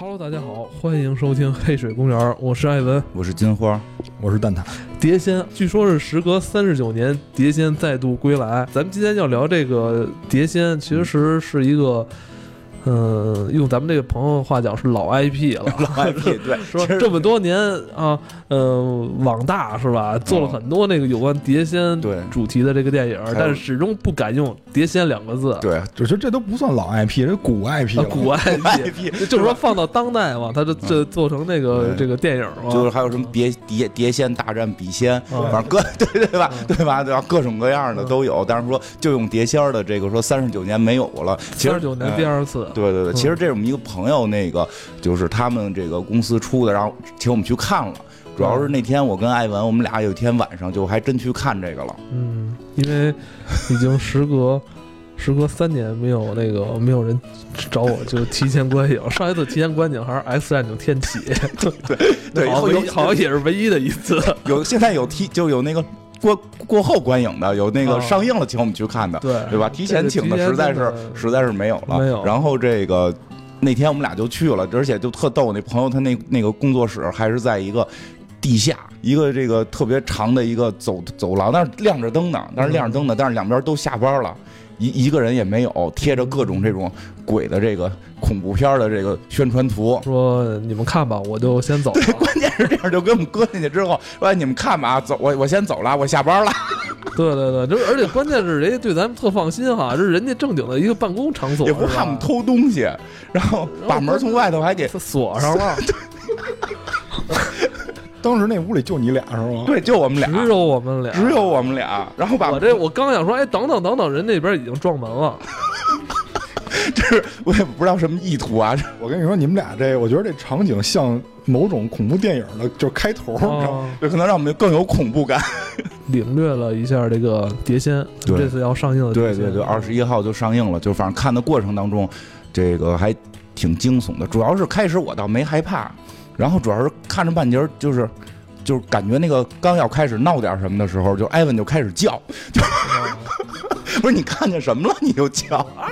Hello，大家好，欢迎收听黑水公园，我是艾文，我是金花，我是蛋挞。碟仙，据说是时隔三十九年，碟仙再度归来。咱们今天要聊这个碟仙，其实是一个。嗯，用咱们这个朋友话讲是老 IP 了，老 IP 对，说这么多年啊，呃，网大是吧，做了很多那个有关碟仙对。主题的这个电影，但是始终不敢用碟仙两个字。对，就是这都不算老 IP，这古 IP 了。古 IP 就是说放到当代嘛，他就这做成那个这个电影嘛，就是还有什么碟碟碟仙大战笔仙，反正各对对吧？对吧？对吧，各种各样的都有。但是说就用碟仙的这个说三十九年没有了，三十九年第二次。对对对，其实这是我们一个朋友，那个就是他们这个公司出的，然后请我们去看了。主要是那天我跟艾文，我们俩有一天晚上就还真去看这个了。嗯，因为已经时隔时隔三年没有那个没有人找我就提前观影，上一次提前观影还是《X 战警：天启》。对对，好像好像也是唯一的一次。有现在有提就有那个。过过后观影的有那个上映了，请我们去看的，对对吧？提前请的实在是实在是没有了。没有。然后这个那天我们俩就去了，而且就特逗。那朋友他那那个工作室还是在一个地下，一个这个特别长的一个走走廊，但是亮着灯呢，但是亮着灯呢，但是两边都下班了。一一个人也没有，贴着各种这种鬼的这个恐怖片的这个宣传图，说你们看吧，我就先走。对，关键是这样，就给我们搁进去之后，说 你们看吧，走，我我先走了，我下班了。对对对，就而且关键是人家对咱们特放心哈，这是人家正经的一个办公场所，也不怕我们偷东西，然后把门从外头还给锁上了。当时那屋里就你俩是吗？对，就我们俩，只有我们俩，只有我们俩。然后把我这，我刚想说，哎，等等等等，人那边已经撞门了。就是我也不知道什么意图啊。我跟你说，你们俩这，我觉得这场景像某种恐怖电影的，就是开头，就可能让我们更有恐怖感。领略了一下这个《碟仙》，这次要上映的。对对对，二十一号就上映了。就反正看的过程当中，这个还挺惊悚的。主要是开始我倒没害怕。然后主要是看着半截就是，就是感觉那个刚要开始闹点什么的时候，就艾文就开始叫，就 不是你看见什么了你就叫，嗷，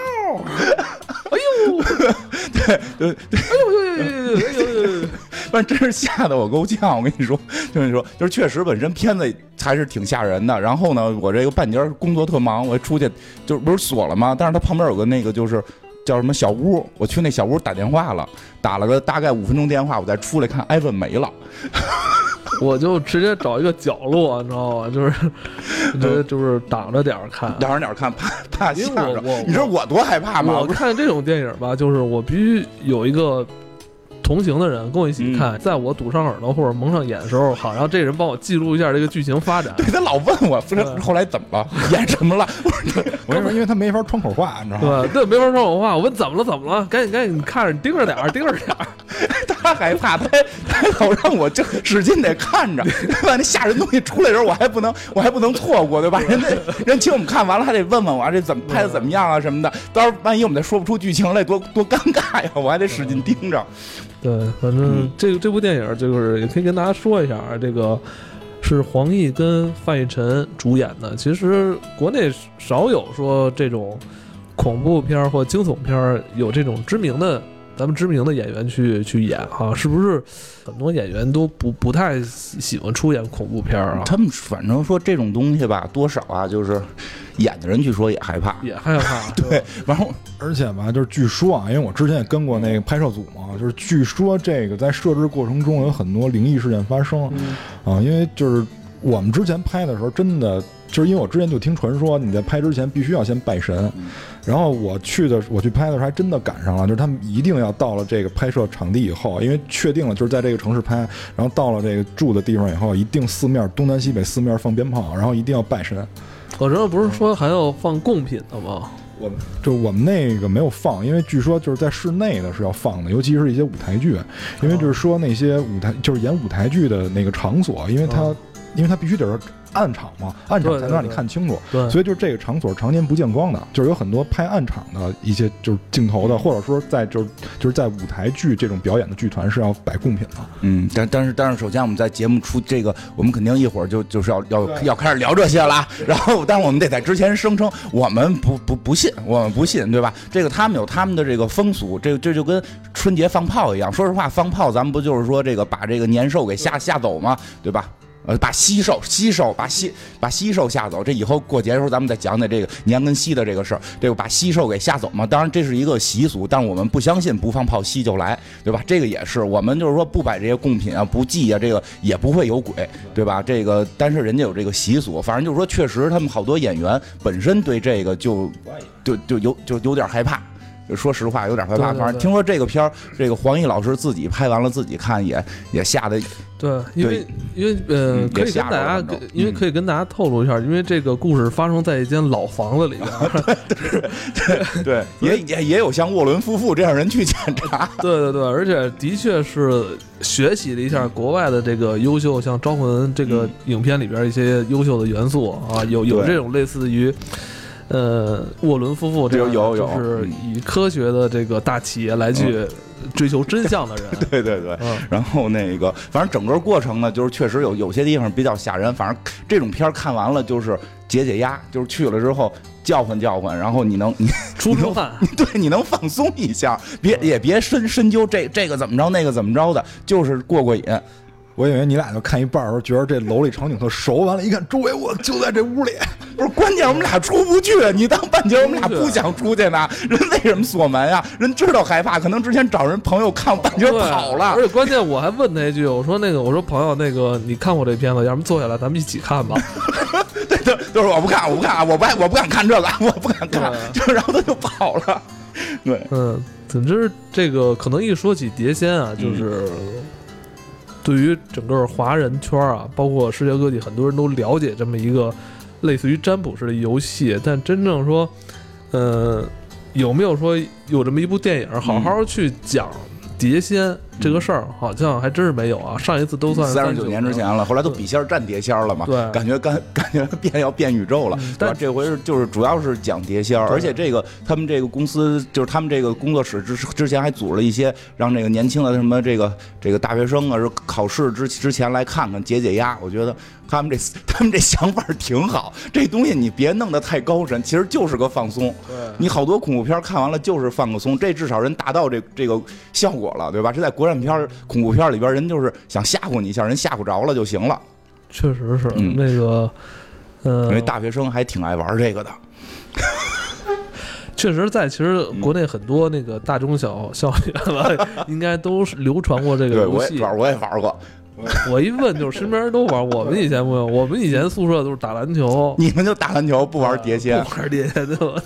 哎呦，对对对，哎呦呦呦呦呦呦，反正真是吓得我够呛。我跟你说，就跟你说，就是确实本身片子还是挺吓人的。然后呢，我这个半截工作特忙，我出去就是不是锁了吗？但是它旁边有个那个就是。叫什么小屋？我去那小屋打电话了，打了个大概五分钟电话，我再出来看，艾文没了。我就直接找一个角落，你知道吗？就是，就就是挡着点看，挡着点看，怕怕吓着。你知道我多害怕吗？我看这种电影吧，就是我必须有一个。同行的人跟我一起看，在我堵上耳朵或者蒙上眼的时候，好让这人帮我记录一下这个剧情发展。对他老问我，不是后来怎么了，演什么了？我跟你说，因为他没法窗口话，你知道吗？对，对，没法窗口话。我问怎么了？怎么了？赶紧，赶紧，看着，盯着点儿，盯着点儿。他害怕，他他老让我就使劲得看着，对吧？那吓人东西出来的时候，我还不能，我还不能错过，对吧？人家人请我们看完了，还得问问我这怎么拍的怎么样啊什么的。到时候万一我们再说不出剧情来，多多尴尬呀！我还得使劲盯着。对，反正这个这部电影就是也可以跟大家说一下啊，这个是黄奕跟范逸臣主演的。其实国内少有说这种恐怖片或惊悚片有这种知名的。咱们知名的演员去去演哈，是不是很多演员都不不太喜欢出演恐怖片啊？他们反正说这种东西吧，多少啊，就是演的人据说也害怕，也害怕。对，然后而且吧，就是据说啊，因为我之前也跟过那个拍摄组嘛，就是据说这个在设置过程中有很多灵异事件发生啊，因为就是我们之前拍的时候，真的就是因为我之前就听传说，你在拍之前必须要先拜神。然后我去的，我去拍的时候还真的赶上了，就是他们一定要到了这个拍摄场地以后，因为确定了就是在这个城市拍，然后到了这个住的地方以后，一定四面东南西北四面放鞭炮，然后一定要拜神。我知道不是说还要放贡品的吗？我们就我们那个没有放，因为据说就是在室内的是要放的，尤其是一些舞台剧，因为就是说那些舞台就是演舞台剧的那个场所，因为它因为它必须得是暗场嘛，暗场才能让你看清楚。对，所以就是这个场所常年不见光的，就是有很多拍暗场的一些就是镜头的，或者说在就是就是在舞台剧这种表演的剧团是要摆贡品的。嗯，但但是但是，首先我们在节目出这个，我们肯定一会儿就就是要要要开始聊这些了。然后，但是我们得在之前声称我们不不不信，我们不信，对吧？这个他们有他们的这个风俗，这这就跟春节放炮一样。说实话，放炮咱们不就是说这个把这个年兽给吓吓走吗？对吧？呃，把西兽、西兽把西把西兽吓走，这以后过节的时候咱们再讲讲这个年跟西的这个事儿。这个把西兽给吓走嘛，当然这是一个习俗，但是我们不相信不放炮西就来，对吧？这个也是我们就是说不摆这些贡品啊，不祭啊，这个也不会有鬼，对吧？这个但是人家有这个习俗，反正就是说确实他们好多演员本身对这个就就就有就有点害怕。说实话，有点害怕。反正听说这个片儿，这个黄奕老师自己拍完了，自己看也也吓得对，因为因为呃嗯，可以跟大家因为嗯可以跟大家透露一下，因为这个故事发生在一间老房子里 边儿，对，也也也有像沃伦夫妇这样人去检查。对对对，而且的确是学习了一下国外的这个优秀，像《招魂》这个影片里边一些优秀的元素啊，有有对这种类似于。呃，沃伦夫妇这样有有有。就是嗯。以科学的这个大企业来去追求真相的人，对对对，嗯，然后那个，反正整个过程呢，就是确实有有些地方比较吓人。反正这种片儿看完了就是解解压，就是去了之后叫唤叫唤，然后你能 你出出汗，对你能放松一下，别也别深深究这这个怎么着那个怎么着的，就是过过瘾。我以为你俩就看一半儿的时候，觉得这楼里场景特熟，完了，一看周围我就在这屋里，不是关键，我们俩出不去。你当半截，我们俩不想出去呢。人为什么锁门呀？人知道害怕，可能之前找人朋友看，半截跑了而。且关键我还问他一句，我说那个，我说朋友，那个你看过这片子，要不坐下来咱们一起看吧。对 对，就是我不看，我不看，我不爱，我不敢看这个，我不敢看。就然后他就跑了。对，嗯，总之这个可能一说起碟仙啊，就是对于整个华人圈啊，包括世界各地很多人都了解这么一个类似于占卜式的游戏，但真正说，呃，有没有说有这么一部电影好好去讲碟仙这个事儿，好像还真是没有啊。上一次都算三十九年之前了，后来都笔仙儿占碟仙儿了嘛，对感觉感 感觉变要变宇宙了，嗯对吧？但这回是就是主要是讲碟仙儿，而且这个他们这个公司就是他们这个工作室之之前还组织了一些让这个年轻的什么这个这个大学生啊，是考试之之前来看看解解压，我觉得他们这 他们这想法挺好，这东西你别弄得太高深，其实就是个放松。对你好多恐怖片看完了就是放个松，这至少人达到这这个效果了，对吧？这在国产片儿、恐怖片儿里边，人就是想吓唬你一下，人吓唬着了就行了。确实是、嗯那个，呃因为，大学生还挺爱玩这个的。确实在其实国内很多那个大中小校园吧，应该都是流传过这个对，游戏。我也玩，我也玩过。我一问，就是身边人都玩。我们以前不用，我们以前宿舍都是打篮球，你们就打篮球不玩碟仙，不玩碟仙的。我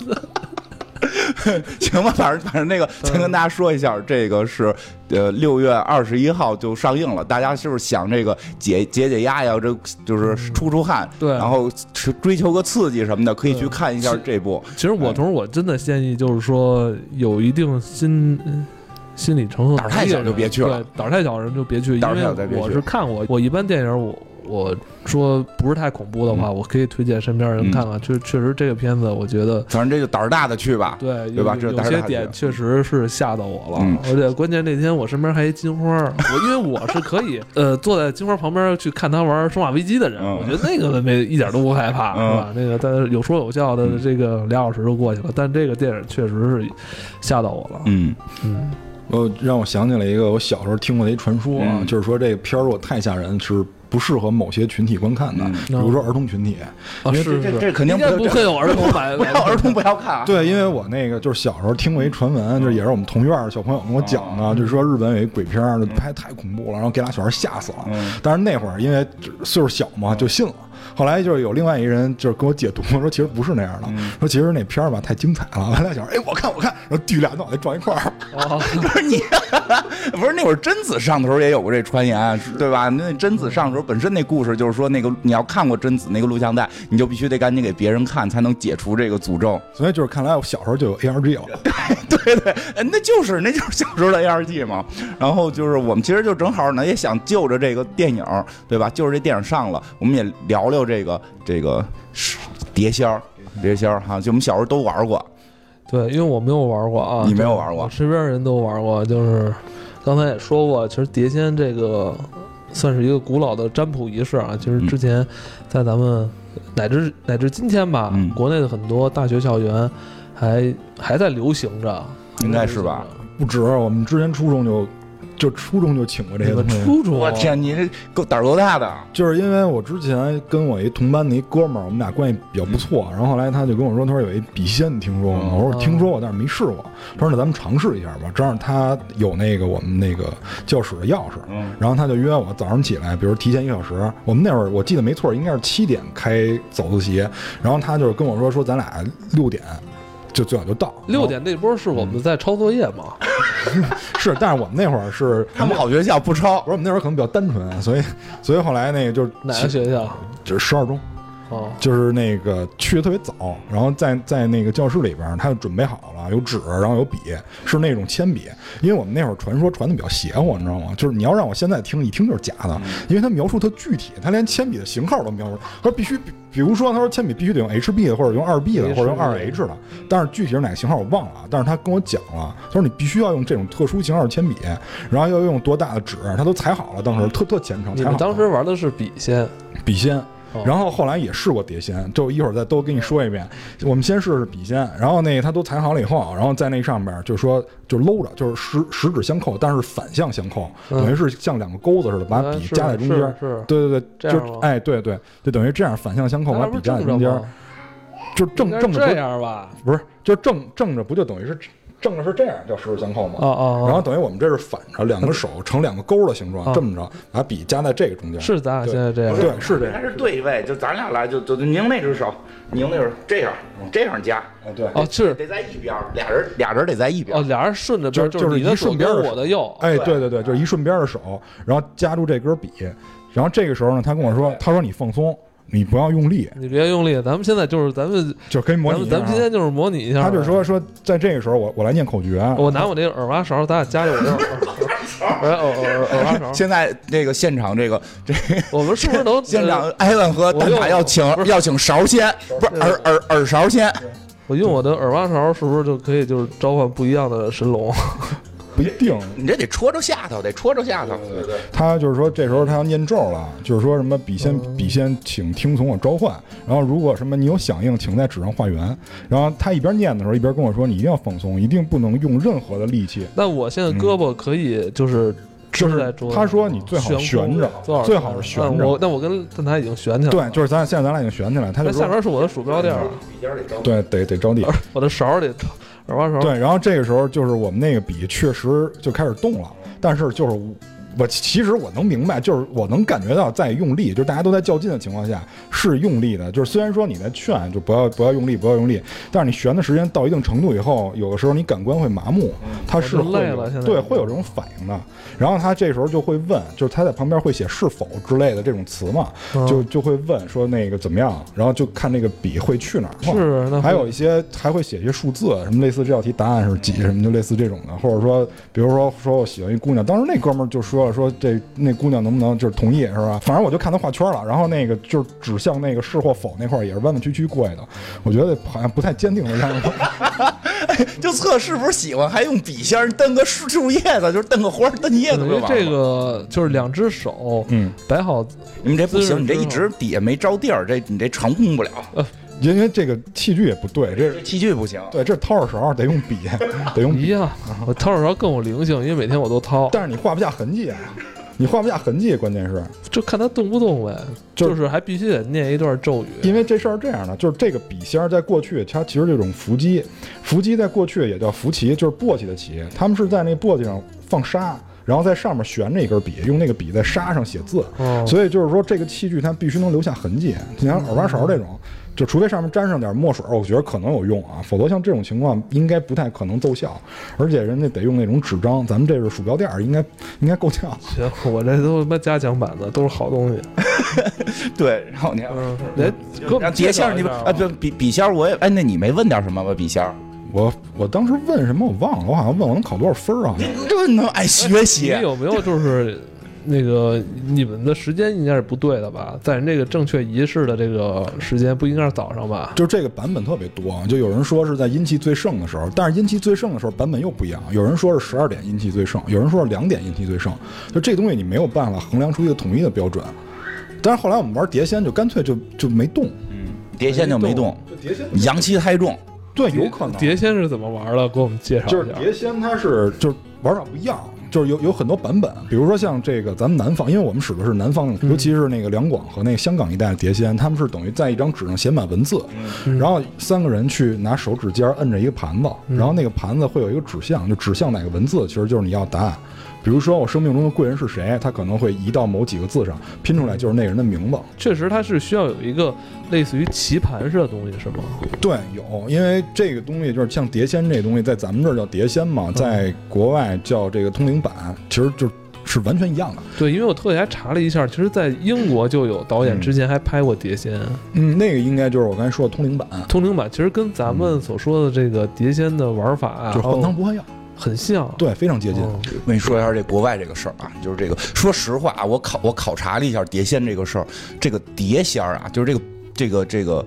行吧？反正反正那个，先跟大家说一下，这个是呃六月二十一号就上映了。大家是不是想这个解解解压呀？这就是出出汗，对然后追追求个刺激什么的，可以去看一下这部。其实我同时我真的建议，就是说有一定心心理承受胆儿太小就别去了对，胆儿太小的人就别去，因胆儿太小为再别去我是看过，我一般电影我我说不是太恐怖的话，嗯。我可以推荐身边人看看。确确实这个片子，我觉得。反正这就胆儿大的去吧。对，对吧？有些点确实是吓到我了，嗯。而且关键那天我身边还一金花，我因为我是可以呃坐在金花旁边去看他玩《生化危机》的人，嗯。我觉得那个没一点都不害怕，嗯。是吧？那个但是有说有笑的嗯。这个俩小时就过去了，但这个电影确实是吓到我了，嗯。嗯，呃让我想起了一个我小时候听过的一传说啊，嗯。就是说这个片儿如果太吓人是不适合某些群体观看的，嗯比如说儿童群体。啊是是这这肯定不不会有儿童 版不要儿童不要看啊。对，因为我那个就是小时候听过一传闻，就是也是我们同院小朋友跟我讲的，就是说日本有一鬼片儿，就拍太恐怖了，然后给俩小孩吓死了。嗯但是那会儿因为岁数小嘛，就信了。后来就是有另外一人就是跟我解读说，其实不是那样的，说其实那片儿吧太精彩了。完了小孩，哎，我看我看，然后锯俩脑袋撞一块儿。哦 不是你不是那会儿贞子上的时候也有过这传言，对吧？那贞子上的时候本身那故事就是说，那个你要看过贞子那个录像带，你就必须得赶紧给别人看，才能解除这个诅咒。所以就是看来我小时候就有 ARG 了。对对，那就是那就是小时候的 ARG 嘛。然后就是我们其实就正好呢，也想就着这个电影，对吧？就是这电影上了，我们也聊聊这个这个碟仙儿，碟仙儿哈，就我们小时候都玩过。对，因为我没有玩过啊，你没有玩过，身边人都玩过。就是刚才也说过，其实碟仙这个算是一个古老的占卜仪式啊。其实之前在咱们乃至乃至今天吧，国内的很多大学校园还还在流行着，应该是吧？不止，我们之前初中就。就初中就请过这些东西，初中，我天，你这够胆儿够大的。就是因为我之前跟我一同班的一哥们儿，我们俩关系比较不错，然后后来他就跟我说，他说有一笔仙，你听说过吗？我说听说过，但是没试过。他说那咱们尝试一下吧，正好他有那个我们那个教室的钥匙，然后他就约我早上起来，比如提前一个小时，我们那会儿我记得没错，应该是七点开早自习，然后他就跟我说说咱俩六点。就最早就到六点那波是我们在抄作业吗？是，但是我们那会儿是他们好学校不抄，不是我们那会儿可能比较单纯，所以所以后来那个就是哪个学校？就是十二中。哦，就是那个去的特别早，然后在在那个教室里边，他就准备好了，有纸，然后有笔，是那种铅笔。因为我们那会儿传说传的比较邪乎，你知道吗？就是你要让我现在听，一听就是假的，因为他描述特具体，他连铅笔的型号都描述。他说必须，比如说他说铅笔必须得用 HB 的，或者用二 B 的，或者用二 H 的。但是具体是哪个型号我忘了，但是他跟我讲了，他说你必须要用这种特殊型号的铅笔，然后要用多大的纸，他都裁好了，当时特特虔诚。你们当时玩的是笔仙，笔仙。然后后来也试过碟仙，就一会儿再都跟你说一遍。我们先试试笔仙，然后那他都裁好了以后，然后在那上面就说就搂着，就是十十指相扣，但是反向相扣，等于是像两个钩子似的，把笔夹在中间。是，对对对，就哎对对，就等于这样反向相扣，把笔夹在中间。就正正着这样吧？不是，就正正着不就等于是。正着是这样叫十指相扣嘛？啊啊！然后等于我们这是反着，两个手成两个勾的形状，这么着把笔夹在这个中间。是咱俩现在这样？对，是这样。还是对位？就咱俩来，就就拧那只手，拧那只这样，这样夹。啊，对。哦，是得在一边，俩人俩人得在一边。哦，俩人顺着边，就是一顺边我的右。哎，对对对，就是一顺边的手，然后夹住这根笔，然后这个时候呢，他跟我说，他说你放松。你不要用力，你别用力。咱们现在就是咱们就可以模拟，咱们今天就是模拟一下。他就说说，在这个时候，我我来念口诀。我拿我那个耳挖勺，咱俩夹着我这耳耳耳耳挖勺。现在这个现场，这个 这我们是不是能 现场艾文和蛋挞要请要请勺先，不是耳耳耳勺先。我用我的耳挖勺，是不是就可以就是召唤不一样的神龙？不一定，你这得戳着下头，得戳着下头。对对，他就是说，这时候他要念咒了，就是说什么笔仙笔仙，请听从我召唤。然后如果什么你有响应，请在纸上画圆。然后他一边念的时候，一边跟我说，你一定要放松，一定不能用任何的力气。那我现在胳膊可以就是就是他说你最好悬着，最好是悬着。我那我跟但他已经悬起来。对，就是咱现在咱俩已经悬起来。他那下边是我的鼠标垫。对，得得着地。我的勺得。对，然后这个时候就是我们那个笔确实就开始动了，但是就是我其实我能明白，就是我能感觉到在用力，就是大家都在较劲的情况下是用力的，就是虽然说你在劝就不要不要用力不要用力，但是你悬的时间到一定程度以后，有的时候你感官会麻木，他是会对会有这种反应的。然后他这时候就会问，就是他在旁边会写是否之类的这种词嘛，就就会问说那个怎么样，然后就看那个笔会去哪儿。是，还有一些还会写一些数字，什么类似这道题答案是几什么，就类似这种的，或者说，比如说说我喜欢一姑娘，当时那哥们儿就说了，说这那姑娘能不能就是同意是吧？反正我就看她画圈了，然后那个就是指向那个是或否那块儿也是弯弯曲曲过来的，我觉得好像不太坚定的样子。就测是不是喜欢，还用笔仙蹬个树树叶子，就是蹬个花蹬叶。因为这个就是两只手，嗯，摆好。你这不行，你这一直底下没着地儿，这你这成功不了。呃，因为这个器具也不对，这器具不行。对，这掏耳勺得用笔，得用。笔啊，我掏耳勺更有灵性，因为每天我都掏。但是你画不下痕迹啊。你画不下痕迹，关键是就看他动不动呗，就是还必须得念一段咒语。因为这事儿这样的，就是这个笔仙在过去，它其实这种伏击，伏击在过去也叫伏旗，就是簸箕的旗。他们是在那簸箕上放沙，然后在上面悬着一根笔，用那个笔在沙上写字。所以就是说，这个器具它必须能留下痕迹。你像耳挖勺这种。就除非上面沾上点墨水，我觉得可能有用啊，否则像这种情况应该不太可能奏效，而且人家得用那种纸张，咱们这是鼠标垫儿，应该应该够呛。行，我这都他妈加强版的，都是好东西。对，然后你来，给我们碟仙儿你们啊，对笔笔仙儿我也哎，那你没问点什么吗？笔仙儿，我我当时问什么我忘了，我好像问我能考多少分儿啊？这能爱学习你有没有就是那个你们的时间应该是不对的吧？在那个正确仪式的这个时间不应该是早上吧？就这个版本特别多，就有人说是在阴气最盛的时候，但是阴气最盛的时候版本又不一样，有人说是十二点阴气最盛，有人说是两点阴气最盛，就这东西你没有办法衡量出一个统一的标准。但是后来我们玩碟仙就干脆就就没动，嗯，碟仙就没动，就碟仙阳气太重，对有可能碟仙是怎么玩的？给我们介绍就是一下。碟仙，它是就是玩法不一样，就是有有很多版本，比如说像这个咱们南方，因为我们使的是南方，尤其是那个两广和那个香港一带的碟仙，他们是等于在一张纸上写满文字，嗯然后三个人去拿手指尖摁着一个盘子，然后那个盘子会有一个指向，就指向哪个文字，其实就是你要答案。比如说我生命中的贵人是谁，他可能会移到某几个字上，拼出来就是那个人的名字。确实，它是需要有一个类似于棋盘式的东西，是吗？对，有，因为这个东西就是像碟仙这东西，在咱们这儿叫碟仙嘛，在国外叫这个通灵板，其实就是完全一样的。对，因为我特意还查了一下，其实，在英国就有导演之前还拍过碟仙。嗯，那个应该就是我刚才说的通灵板，通灵版其实跟咱们所说的这个碟仙的玩法啊，就是换汤不换药，很像。对，非常接近。嗯我跟你说一下这国外这个事儿啊，就是这个，说实话啊，我考我考察了一下碟仙这个事儿，这个碟仙儿啊，就是这个这个这个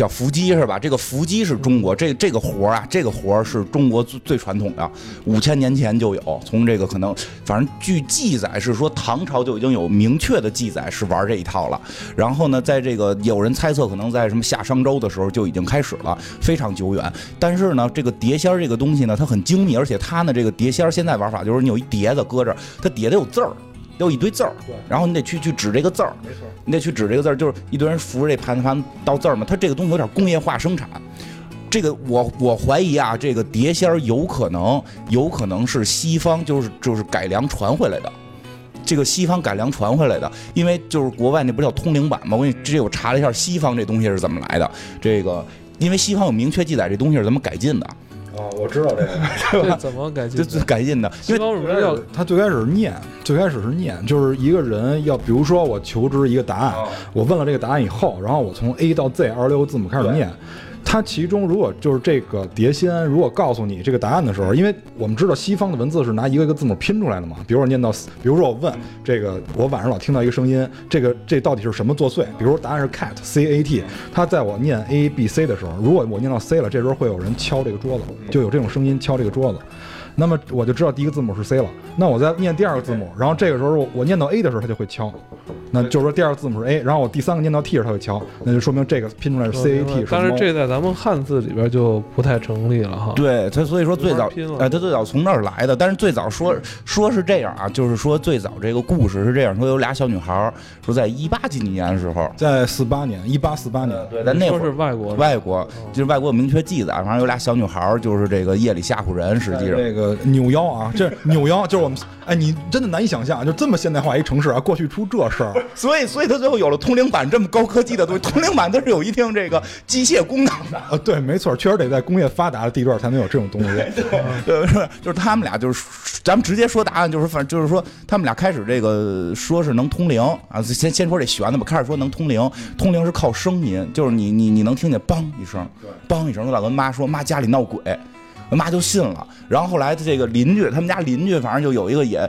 叫伏击是吧？这个伏击是中国这这个活儿啊，这个活儿是中国最最传统的，五千年前就有。从这个可能，反正据记载是说唐朝就已经有明确的记载是玩这一套了。然后呢，在这个有人猜测可能在什么夏商周的时候就已经开始了，非常久远。但是呢，这个碟仙儿这个东西呢，它很精密，而且它呢这个碟仙儿现在玩法就是你有一碟子搁这儿，它底下得有字儿。得有一堆字儿，对然后你得去去指这个字儿，没错。你得去指这个字儿，就是一堆人扶着这盘盘倒字儿嘛。它这个东西有点工业化生产，这个我我怀疑啊，这个碟仙儿有可能有可能是西方就是就是改良传回来的。这个西方改良传回来的，因为就是国外那不叫通灵版吗？我给你这我查了一下，西方这东西是怎么来的。这个因为西方有明确记载，这东西是怎么改进的，哦，我知道这个。这怎么改进这改进的，因为西方为什么要他最开始是念，最开始是念，就是一个人要，比如说我求知一个答案，我问了这个答案以后，然后我从 A 到 Z 二十六个字母开始念。它其中如果就是这个碟仙，如果告诉你这个答案的时候，因为我们知道西方的文字是拿一个一个字母拼出来的嘛，比如我念到，比如说我问这个，我晚上老听到一个声音，这个这到底是什么作祟？比如答案是 cat c a t，它在我念 a b c 的时候，如果我念到 c 了，这时候会有人敲这个桌子，就有这种声音敲这个桌子。那么我就知道第一个字母是 C 了。那我再念第二个字母，然后这个时候我我念到 A 的时候，它就会敲，那就是说第二个字母是 A，然后我第三个念到 T 时它会敲，那就说明这个拼出来是 C A T。但是这在咱们汉字里边就不太成立了哈。对它，所以说最早哎，他最早从那儿来的。但是最早说说是这样啊，就是说最早这个故事是这样，说有俩小女孩儿，说在一八几几年的时候，在四八年，一八四八年，对，在那会儿是外国人外国就是外国有明确记载，反正有俩小女孩儿，就是这个夜里吓唬人，实际上。这个扭腰啊，这扭腰就是我们，哎，你真的难以想象，就这么现代化一城市啊，过去出这事儿，所以，所以他最后有了通灵板这么高科技的东西。通灵板它是有一定这个机械功能的。啊，对，没错，确实得在工业发达的地段才能有这种东西。对，是就是他们俩就是，咱们直接说答案，就是反正就是说，他们俩开始这个说是能通灵啊，先先说这玄的吧，开始说能通灵，通灵是靠声音，就是你你你能听见梆一声，梆一声，就老跟妈说妈家里闹鬼，妈就信了。然后后来这个邻居，他们家邻居反正就有一个也。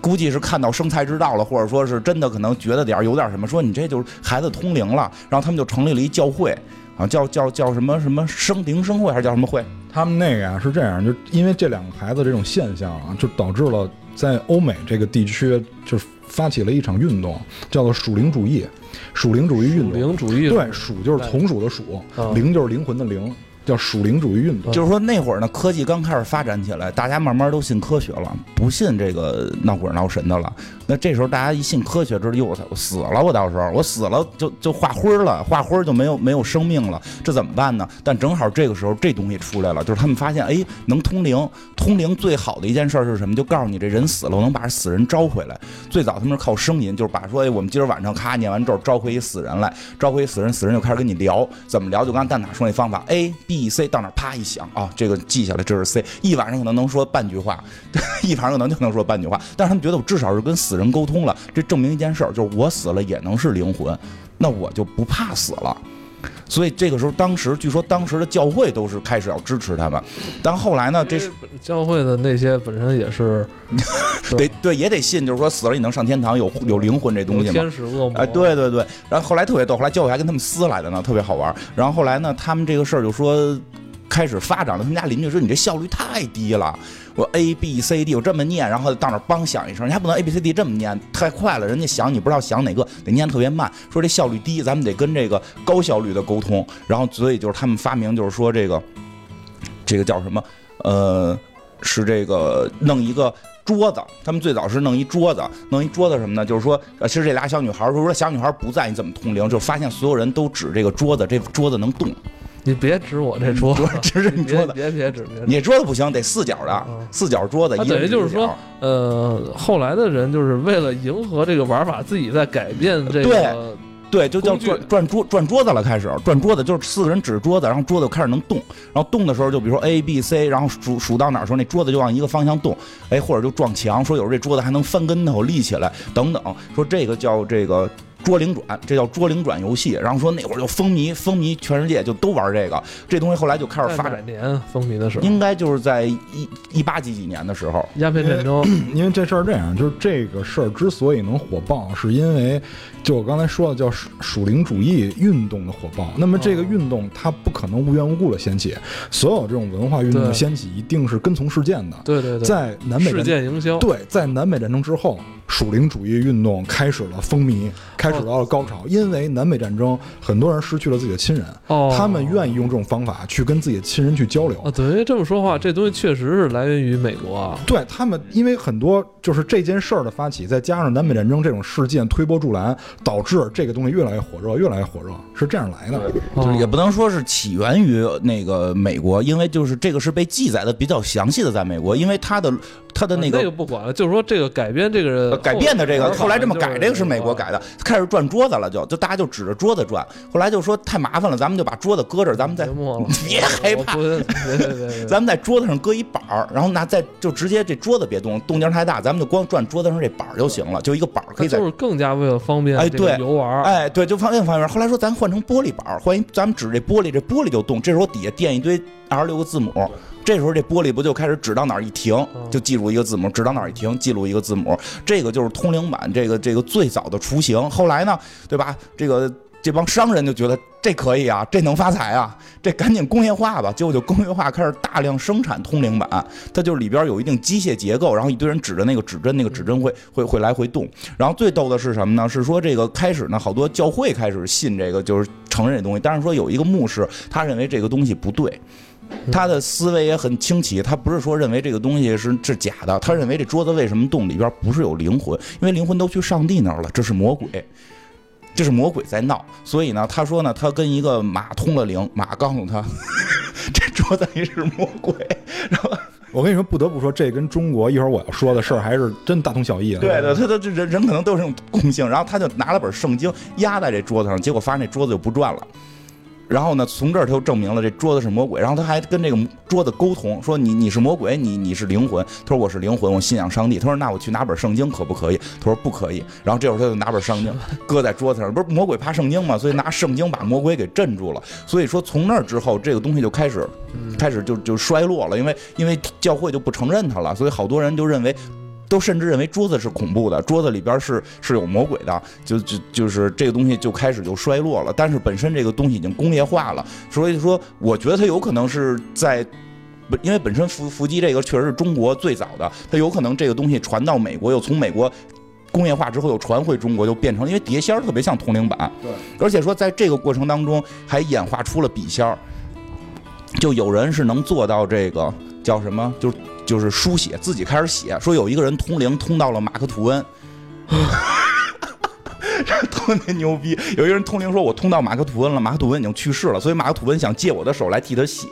估计是看到生财之道了，或者说是真的可能觉得点儿有点什么，说你这就是孩子通灵了，然后他们就成立了一教会，啊，叫叫叫什么什么生灵生会还是叫什么会？他们那个呀、是这样，就因为这两个孩子这种现象啊，就导致了在欧美这个地区就发起了一场运动，叫做属灵主义。属灵主义运属动，灵主义对，属就是从属的属嗯，灵就是灵魂的灵。叫属灵主义运动。就是说那会儿呢，科技刚开始发展起来，大家慢慢都信科学了，不信这个闹鬼闹神的了。那这时候大家一信科学，知道哟，我，我死了，我到时候我死了就就化灰了，化灰就没有没有生命了，这怎么办呢？但正好这个时候这东西出来了，就是他们发现，哎，能通灵，通灵最好的一件事是什么？就告诉你这人死了，我能把死人招回来。最早他们是靠声音，就是把说，哎，我们今儿晚上咔念完咒，招回一死人来，招回一死人，死人就开始跟你聊，怎么聊？就刚蛋塔说那方法，A B C 到那啪一响啊，这个记下来，这是 C，一晚上可能能说半句话，一晚上可能就能说半句话，但是他们觉得我至少是跟死人沟通了，这证明一件事儿，就是我死了也能是灵魂，那我就不怕死了。所以这个时候，当时据说当时的教会都是开始要支持他们，但后来呢，这是教会的那些本身也是得 对也得信，就是说死了你能上天堂，有有灵魂这东西吗？天使恶魔哎，对对对。然后后来特别逗，后来教会还跟他们撕来的呢，特别好玩。然后后来呢，他们这个事儿就说开始发展了，他们家邻居说你这效率太低了。我 A B C D 我这么念，然后到那梆响一声，你还不能 A B C D 这么念，太快了，人家想你不知道想哪个，得念特别慢。说这效率低，咱们得跟这个高效率的沟通。然后所以就是他们发明，就是说这个这个叫什么？呃，是这个弄一个桌子。他们最早是弄一桌子，弄一桌子什么呢？就是说，呃，其实这俩小女孩说说小女孩不在，你怎么通灵？就发现所有人都指这个桌子，这桌子能动。你别指我这桌子，指指你桌子，别别指别。你桌子不行，得四角的，四角桌子。等于就是说，呃，后来的人就是为了迎合这个玩法，自己在改变这个。对，就叫转转桌转桌子了，开始转桌子，就是四个人指着桌子，然后桌子开始能动，然后动的时候，就比如说 A B C，然后数数到哪儿时候，那桌子就往一个方向动，哎，或者就撞墙，说有时候这桌子还能翻跟头立起来，等等，说这个叫这个。桌灵转，这叫桌灵转游戏。然后说那会儿就风靡，风靡全世界，就都玩这个。这东西后来就开始发展。年风靡的时候，应该就是在一一八几几年的时候，鸦片战争。因为这事儿这样，就是这个事儿之所以能火爆，是因为就我刚才说的叫属属灵主义运动的火爆。那么这个运动它不可能无缘无故的掀起，所有这种文化运动的掀起一定是跟从事件的。对对对，在南北事件营销。对，在南北战争之后。属灵主义运动开始了风靡，开始到了高潮。因为南北战争，很多人失去了自己的亲人，他们愿意用这种方法去跟自己的亲人去交流。啊，对，这么说话，这东西确实是来源于美国啊。对他们，因为很多就是这件事儿的发起，再加上南北战争这种事件推波助澜，导致这个东西越来越火热，越来越火热，是这样来的。就是也不能说是起源于那个美国，因为就是这个是被记载的比较详细的，在美国，因为它的。他的那个那个不管了，就是说这个改编这个人改变的这个，后来这么改，这个是美国改的，开始转桌子了，就就大家就指着桌子转，后来就说太麻烦了，咱们就把桌子搁这，咱们再别 害怕，咱们在桌子上搁一板儿，然后那再就直接这桌子别动，动静太大，咱们就光转桌子上这板儿就行了，就一个板儿可以在。就是更加为了方便哎对游玩哎对就方便方便。后来说咱换成玻璃板儿，换一咱们指这玻璃，这玻璃就动，这时候底下垫一堆二十六个字母。这时候这玻璃不就开始指到哪儿一停，就记录一个字母；指到哪儿一停，记录一个字母。这个就是通灵板，这个这个最早的雏形。后来呢，对吧？这个这帮商人就觉得这可以啊，这能发财啊，这赶紧工业化吧。结果就工业化，开始大量生产通灵板。它就是里边有一定机械结构，然后一堆人指着那个指针，那个指针会会会来回动。然后最逗的是什么呢？是说这个开始呢，好多教会开始信这个，就是承认这东西。但是说有一个牧师，他认为这个东西不对。他的思维也很清奇，他不是说认为这个东西是是假的，他认为这桌子为什么动里边不是有灵魂，因为灵魂都去上帝那儿了，这是魔鬼，这是魔鬼在闹。所以呢，他说呢，他跟一个马通了灵，马告诉他，这桌子里是魔鬼。然后我跟你说，不得不说，这跟中国一会儿我要说的事儿还是真大同小异。对对，他他这人人可能都是这种共性。然后他就拿了本圣经压在这桌子上，结果发现那桌子就不转了。然后呢，从这儿他就证明了这桌子是魔鬼。然后他还跟这个桌子沟通，说你你是魔鬼，你你是灵魂。他说我是灵魂，我信仰上帝。他说那我去拿本圣经可不可以？他说不可以。然后这会儿他就拿本圣经 搁在桌子上，不是魔鬼怕圣经嘛，所以拿圣经把魔鬼给镇住了。所以说从那儿之后，这个东西就开始开始就就衰落了，因为因为教会就不承认他了，所以好多人就认为。都甚至认为桌子是恐怖的，桌子里边是是有魔鬼的，就就就是这个东西就开始就衰落了。但是本身这个东西已经工业化了，所以说我觉得它有可能是在，因为本身伏伏击这个确实是中国最早的，它有可能这个东西传到美国，又从美国工业化之后又传回中国，就变成因为碟仙儿特别像通灵板，对，而且说在这个过程当中还演化出了笔仙儿。就有人是能做到这个叫什么，就就是书写自己开始写，说有一个人通灵通到了马克吐温。特别牛逼！有一个人通灵说：“我通到马克吐温了，马克吐温已经去世了，所以马克吐温想借我的手来替他写。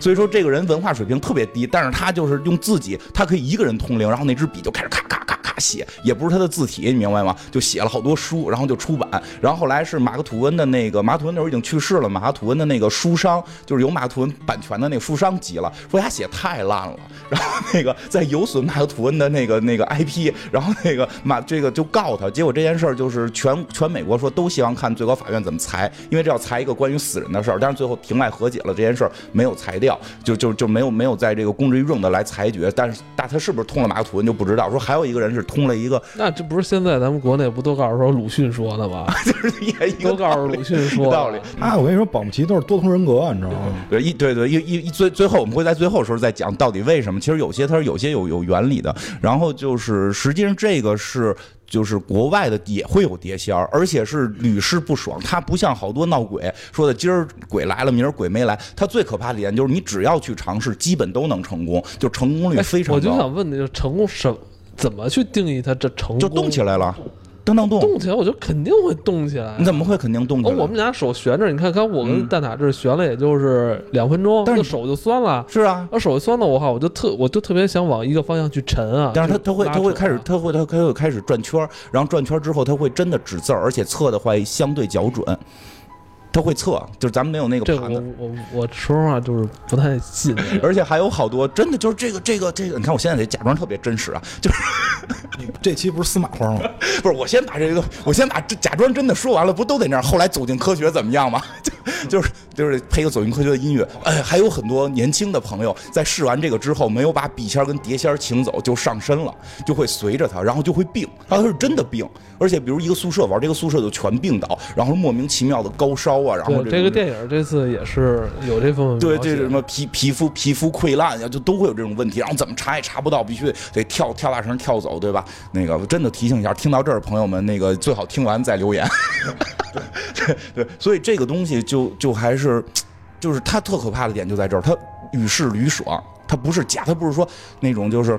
所以说这个人文化水平特别低，但是他就是用自己，他可以一个人通灵，然后那支笔就开始咔咔咔咔写，也不是他的字体，你明白吗？就写了好多书，然后就出版。然后后来是马克吐温的那个马克吐温那时候已经去世了，马克吐温的那个书商就是有马克吐温版权的那个书商急了，说他写太烂了，然后那个在有损马克吐温的那个那个 IP，然后那个马这个就告他。结果这件事儿就是全全美国说都希望看最高法院怎么裁，因为这要裁一个关于死人的事儿。但是最后庭外和解了，这件事儿没有裁掉，就就就没有没有在这个公之于众的来裁决。但是但他是不是通了马克吐温就不知道。说还有一个人是通了一个，那这不是现在咱们国内不都告诉说鲁迅说的吗？就是也一个都告诉鲁迅说道理。啊，我跟你说，保不齐都是多重人格，你知道吗？对一对对一一一最最后我们会在最后的时候再讲到底为什么。其实有些它是有些有有原理的。然后就是实际上这个是。就是国外的也会有碟仙儿，而且是屡试不爽。它不像好多闹鬼说的，今儿鬼来了，明儿鬼没来。它最可怕的一点就是你只要去尝试，基本都能成功，就成功率非常高。我就想问的，就是成功什怎么去定义它这成功？就动起来了。噔噔动，动起来我就肯定会动起来。你怎么会肯定动起来？我们俩手悬着，你看，看我跟蛋挞这悬了，也就是两分钟，但是手就酸了。是啊，我手酸的我哈，我就特，我就特别想往一个方向去沉啊。但是它它会它会开始，它会它它会开始转圈，然后转圈之后，它会真的指字儿，而且测的话相对较准。他会测，就是咱们没有那个盘子。我我我说实话就是不太信，而且还有好多真的就是这个这个这个，你看我现在得假装特别真实啊，就是 这期不是司马光吗？不是，我先把这个我先把这假装真的说完了，不都得那样？后来走进科学怎么样吗？就就是就是配个走进科学的音乐。哎，还有很多年轻的朋友在试完这个之后，没有把笔仙跟碟仙请走，就上身了，就会随着他，然后就会病，他是真的病。而且比如一个宿舍玩这个宿舍就全病倒，然后莫名其妙的高烧。然后这个电影这次也是有这份对，这什么皮皮肤皮肤溃烂呀，就都会有这种问题。然后怎么查也查不到，必须得跳跳大绳跳走，对吧？那个真的提醒一下，听到这儿朋友们，那个最好听完再留言。对对，所以这个东西就就还是，就是它特可怕的点就在这儿，它与世屡舍，它不是假，它不是说那种就是，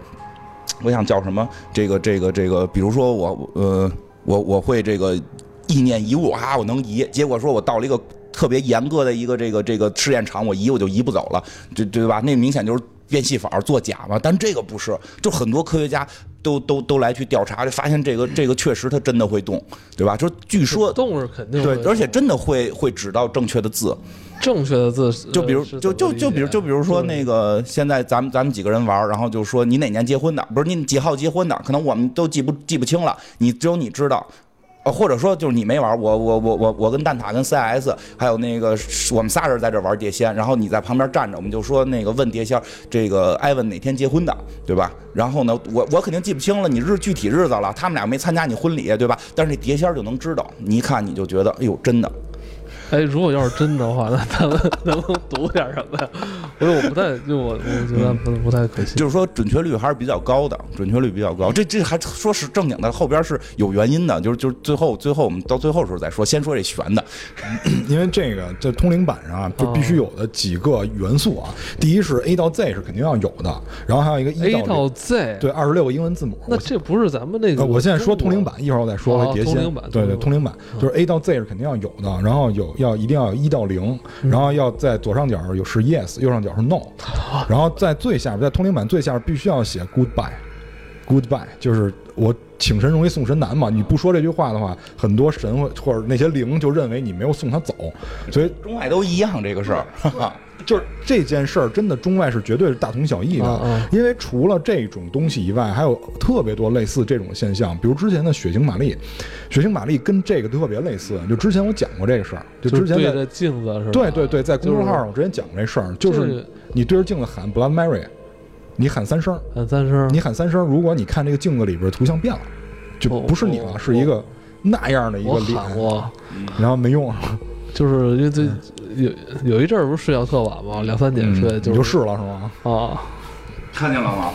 我想叫什么这个这个这个，比如说我呃我我会这个。意念移物啊，我能移。结果说我到了一个特别严格的一个这个这个试验场，我移我就移不走了，对对吧？那明显就是变戏法作假嘛。但这个不是，就很多科学家都都都来去调查，就发现这个这个确实它真的会动，对吧？就据说动是肯定对，而且真的会会指到正确的字，正确的字。就比如就就就比如就比如说那个现在咱们咱们几个人玩，然后就说你哪年结婚的？不是你几号结婚的？可能我们都记不记不清了，你只有你知道。呃，或者说就是你没玩，我我我我我跟蛋挞跟 CS 还有那个我们仨人在这玩碟仙，然后你在旁边站着，我们就说那个问碟仙，这个艾文哪天结婚的，对吧？然后呢，我我肯定记不清了，你日具体日子了，他们俩没参加你婚礼，对吧？但是那碟仙就能知道，你一看你就觉得，哎呦，真的。哎，如果要是真的话，那咱们能 不能读点什么呀？不是，我不太，就我我觉得不不太可信。就是说，准确率还是比较高的，准确率比较高。这这还说是正经的，后边是有原因的。就是就是最后最后我们到最后的时候再说，先说这悬的。因为这个在通灵板上啊就必须有的几个元素啊。第一是 A 到 Z 是肯定要有的，然后还有一个 A 到 Z，对，二十六个英文字母。那这不是咱们那个？我现在说通灵板，一会儿我再说碟仙。对对，通灵板就是 A 到 Z 是肯定要有的，然后有要一定要有一到。零，然后要在左上角有是 yes，右上角是 no，然后在最下边，在通灵板最下边必须要写 goodbye，goodbye，就是我请神容易送神难嘛，你不说这句话的话，很多神或或者那些灵就认为你没有送他走，所以中外都一样这个事儿。就是这件事儿，真的中外是绝对是大同小异的。因为除了这种东西以外，还有特别多类似这种现象。比如之前的血腥玛丽，血腥玛丽跟这个特别类似。就之前我讲过这个事儿，就之前对着镜子是吧？对对对，在公众号上我之前讲过这事儿，就是你对着镜子喊 Blood Mary，你喊三声，喊三声，你喊三声。如果你看这个镜子里边图像变了，就不是你了，是一个那样的一个脸，然后没用。就是因为这有有一阵儿不是睡觉特晚吗？两三点睡，就试了是吗？啊，看见了吗？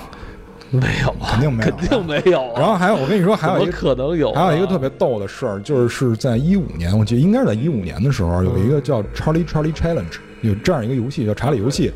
没有，肯定没有，肯定没有。然后还有，我跟你说，还有一个可能有，还有一个特别逗的事儿，就是在一五年，我记得应该是在一五年的时候，有一个叫 Charlie Charlie Challenge。有这样一个游戏叫查理游戏。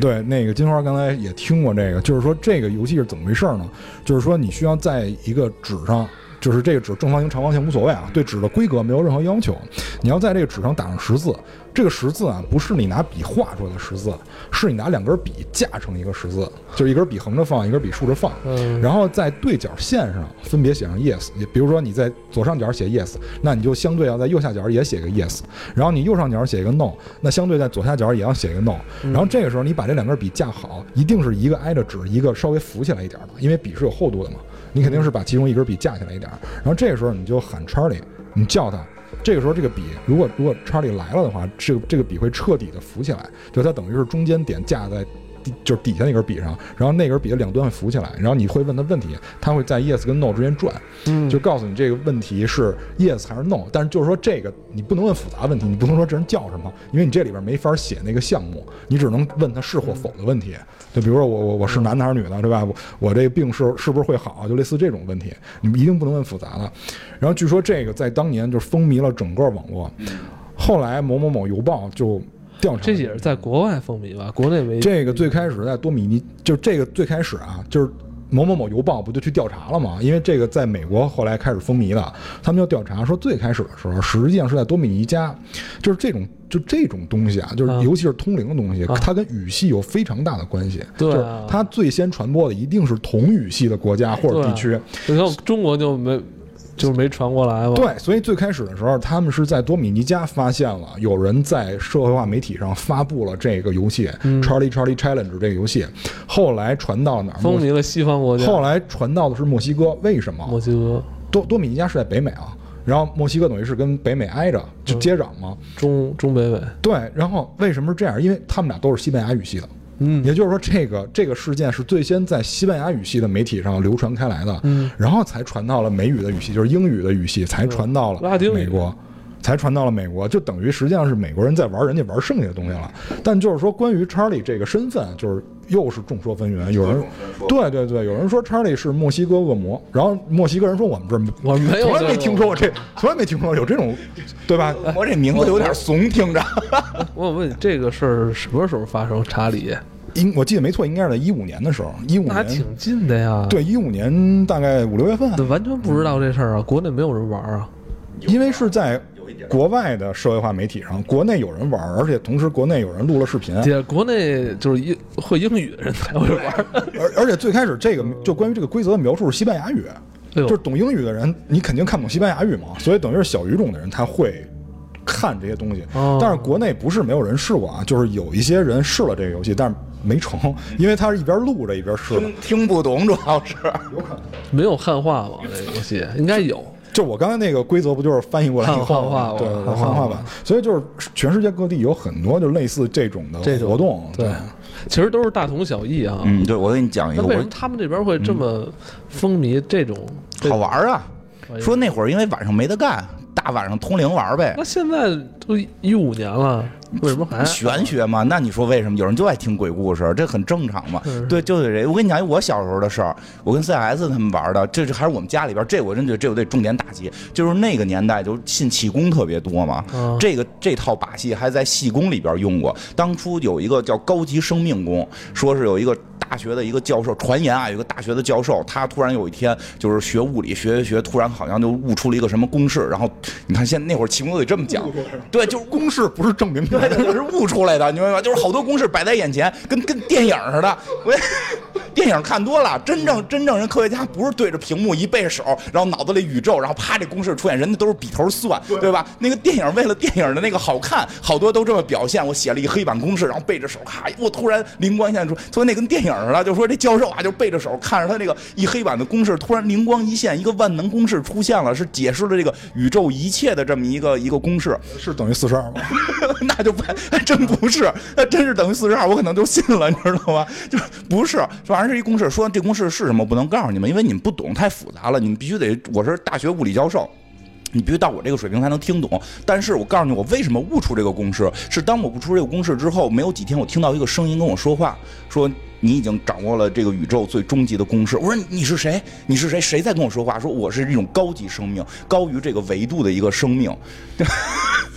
对，那个金花刚才也听过这个，就是说这个游戏是怎么回事呢？就是说你需要在一个纸上。就是这个纸正方形、长方形无所谓啊，对纸的规格没有任何要求。你要在这个纸上打上十字，这个十字啊不是你拿笔画出来的十字，是你拿两根笔架成一个十字，就是一根笔横着放，一根笔竖着放。嗯，然后在对角线上分别写上 yes，也比如说你在左上角写 yes，那你就相对要在右下角也写个 yes。然后你右上角写一个 no，那相对在左下角也要写一个 no。然后这个时候你把这两根笔架好，一定是一个挨着纸，一个稍微浮起来一点的，因为笔是有厚度的嘛。你肯定是把其中一根笔架起来一点，然后这个时候你就喊 Charlie，，你叫他。这个时候这个笔，如果如果 Charlie 来了的话，这个这个笔会彻底的浮起来，就它等于是中间点架在。就是底下那根笔上，然后那根笔的两端会浮起来，然后你会问他问题，他会在 yes 跟 no 之间转，就告诉你这个问题是 yes 还是 no。但是就是说这个你不能问复杂问题，你不能说这人叫什么，因为你这里边没法写那个项目，你只能问他是或否的问题。就比如说我我我是男的还是女的，对吧？我我这个病是是不是会好？就类似这种问题，你们一定不能问复杂的。然后据说这个在当年就风靡了整个网络，后来某某某邮报就。调查这也是在国外风靡吧？国内没这个最开始在多米尼，就这个最开始啊，就是某某某邮报不就去调查了吗？因为这个在美国后来开始风靡了，他们就调查说最开始的时候，实际上是在多米尼加，就是这种就这种东西啊，就是尤其是通灵的东西，它跟语系有非常大的关系。对，它最先传播的一定是同语系的国家或者地区。你看中国就没。就是没传过来嘛。对，所以最开始的时候，他们是在多米尼加发现了有人在社会化媒体上发布了这个游戏《Charlie Charlie Challenge》这个游戏，后来传到哪儿？风靡了西方国家。后来传到的是墨西哥，为什么？墨西哥多多米尼加是在北美啊，然后墨西哥等于是跟北美挨着，就接壤嘛，中中北美。对，然后为什么是这样？因为他们俩都是西班牙语系的。嗯，也就是说，这个这个事件是最先在西班牙语系的媒体上流传开来的，嗯，然后才传到了美语的语系，就是英语的语系，才传到了美国，才传到了美国，就等于实际上是美国人在玩人家玩剩下的东西了。但就是说，关于查理这个身份，就是又是众说纷纭。有人对对对，有人说查理是墨西哥恶魔，然后墨西哥人说我们这我没有，从来没听说过这，从来没听说过有这种，对吧？我这名字有点怂，听着。我问你，这个事儿什么时候发生？查理？应我记得没错，应该是在一五年的时候，一五年还挺近的呀。对，一五年大概五六月份。完全不知道这事儿啊，国内没有人玩啊，因为是在国外的社会化媒体上，国内有人玩，而且同时国内有人录了视频。姐，国内就是英会英语的人才会玩。而而且最开始这个就关于这个规则的描述是西班牙语，就是懂英语的人你肯定看不懂西班牙语嘛，所以等于是小语种的人他会。看这些东西，但是国内不是没有人试过啊，就是有一些人试了这个游戏，但是没成，因为他是一边录着一边试，听听不懂，主要是有可能没有汉化吧？这个游戏应该有，就我刚才那个规则不就是翻译过来 汉化对汉化版，所以就是全世界各地有很多就类似这种的活动，对，其实都是大同小异啊。嗯，对，我给你讲一个，为什么他们这边会这么风靡这种？好玩啊？说那会儿因为晚上没得干。大晚上通灵玩呗？那现在都一五年了，为什么还玄学嘛？那你说为什么有人就爱听鬼故事？这很正常嘛？对，就得这。我跟你讲，我小时候的事儿，我跟 CS 他们玩的，这是还是我们家里边。这我真觉得这我得重点打击，就是那个年代就信气功特别多嘛。这个这套把戏还在戏功里边用过。当初有一个叫高级生命功，说是有一个。大学的一个教授传言啊，有个大学的教授，他突然有一天就是学物理学学学，突然好像就悟出了一个什么公式。然后你看，现在那会儿气功都得这么讲，对，就是公式不是证明，出来的，是悟出来的，你明白吗？就是好多公式摆在眼前，跟跟电影似的。我 电影看多了，真正真正人科学家不是对着屏幕一背手，然后脑子里宇宙，然后啪这公式出现，人家都是笔头算，对吧？那个电影为了电影的那个好看，好多都这么表现。我写了一黑板公式，然后背着手，咔，我突然灵光一现出，所以那跟电影。了，就说这教授啊，就背着手看着他那个一黑板的公式，突然灵光一现，一个万能公式出现了，是解释了这个宇宙一切的这么一个一个公式，是等于四十二吗？那就不还真不是，那真是等于四十二，我可能就信了，你知道吗？就不是，反正是一公式，说这公式是什么，不能告诉你们，因为你们不懂，太复杂了，你们必须得，我是大学物理教授。你必须到我这个水平才能听懂，但是我告诉你，我为什么悟出这个公式，是当我悟出这个公式之后，没有几天，我听到一个声音跟我说话，说你已经掌握了这个宇宙最终极的公式。我说你是谁？你是谁？谁在跟我说话？说我是一种高级生命，高于这个维度的一个生命。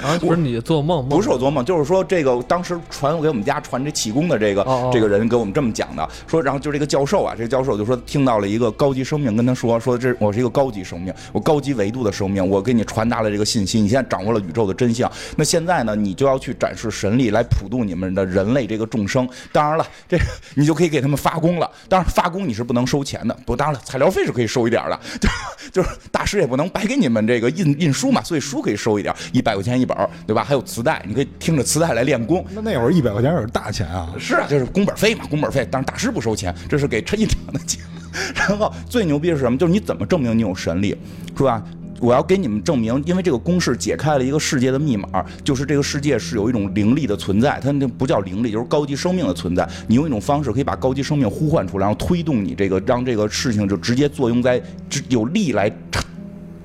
啊，不是你做梦，不是我做梦，就是说这个当时传给我们家传这气功的这个这个人给我们这么讲的，说然后就这个教授啊，这个教授就说听到了一个高级生命跟他说说这我是一个高级生命，我高级维度的生命，我给你传达了这个信息，你现在掌握了宇宙的真相，那现在呢，你就要去展示神力来普度你们的人类这个众生。当然了，这你就 可以给他们发功了。当然发功你是不能收钱的，不，当然了，材料费是可以收一点的，就就是大师也不能白给你们这个印印书嘛，所以书可以收一点，一百块钱一本，对吧？还有磁带，你可以听着磁带来练功。那那会儿一百块钱是大钱啊！是啊，就是工本费嘛，工本费。但是大师不收钱，这是给陈印厂的钱。然后最牛逼是什么？就是你怎么证明你有神力，是吧？我要给你们证明，因为这个公式解开了一个世界的密码，就是这个世界是有一种灵力的存在，它那不叫灵力，就是高级生命的存在。你用一种方式可以把高级生命呼唤出来，然后推动你这个，让这个事情就直接作用在有力来。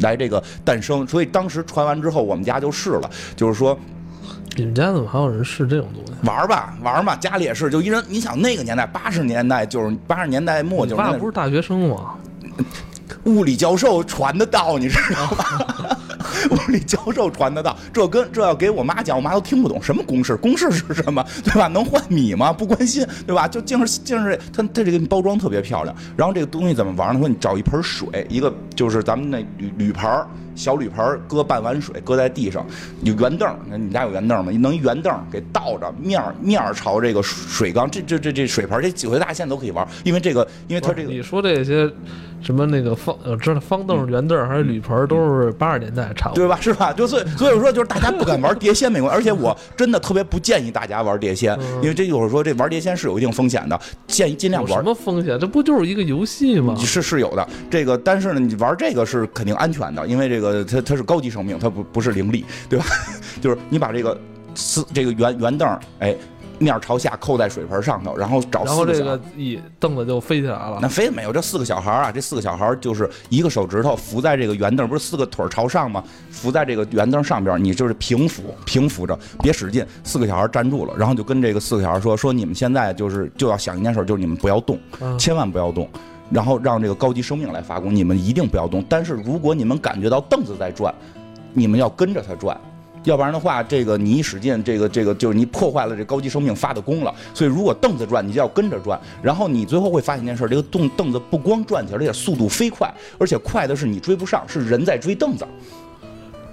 来这个诞生，所以当时传完之后，我们家就试了，就是说，你们家怎么还有人试这种东西？玩吧，玩吧，家里也是，就一人。你想那个年代，八十年代就是八十年代末，就是爸不是大学生吗？物理教授传的道，你知道吗？物理教授传的道，这跟这要给我妈讲，我妈都听不懂什么公式，公式是什么，对吧？能换米吗？不关心，对吧？就净是净是，他他这个包装特别漂亮。然后这个东西怎么玩呢？说你找一盆水，一个就是咱们那铝铝盆小铝盆搁半碗水，搁在地上，有圆凳，那你家有圆凳吗？你弄一圆凳给倒着，面面朝这个水缸，这这这这水盆，这几回大线都可以玩，因为这个，因为它这个你说这些。什么那个方我，知道方凳、圆凳还是铝盆，都是八十年代差不多，对吧？是吧？就所以所以说，就是大家不敢玩碟仙没关系，而且我真的特别不建议大家玩碟仙，因为这就是说这玩碟仙是有一定风险的，建议尽量玩。什么风险？这不就是一个游戏吗？是是有的，这个但是呢，你玩这个是肯定安全的，因为这个它它是高级生命，它不不是灵力，对吧？就是你把这个四这个圆圆凳，哎。面朝下扣在水盆上头，然后找然后这个一凳子就飞起来了。那飞没有，这四个小孩啊，这四个小孩就是一个手指头扶在这个圆凳，不是四个腿朝上吗？扶在这个圆凳上边，你就是平扶，平扶着，别使劲。四个小孩站住了，然后就跟这个四个小孩说：“说你们现在就是就要想一件事，就是你们不要动，千万不要动，然后让这个高级生命来发功，你们一定不要动。但是如果你们感觉到凳子在转，你们要跟着它转。”要不然的话，这个你一使劲，这个这个就是你破坏了这高级生命发的功了。所以如果凳子转，你就要跟着转。然后你最后会发现一件事：这个凳凳子不光转起来，而且速度飞快，而且快的是你追不上，是人在追凳子。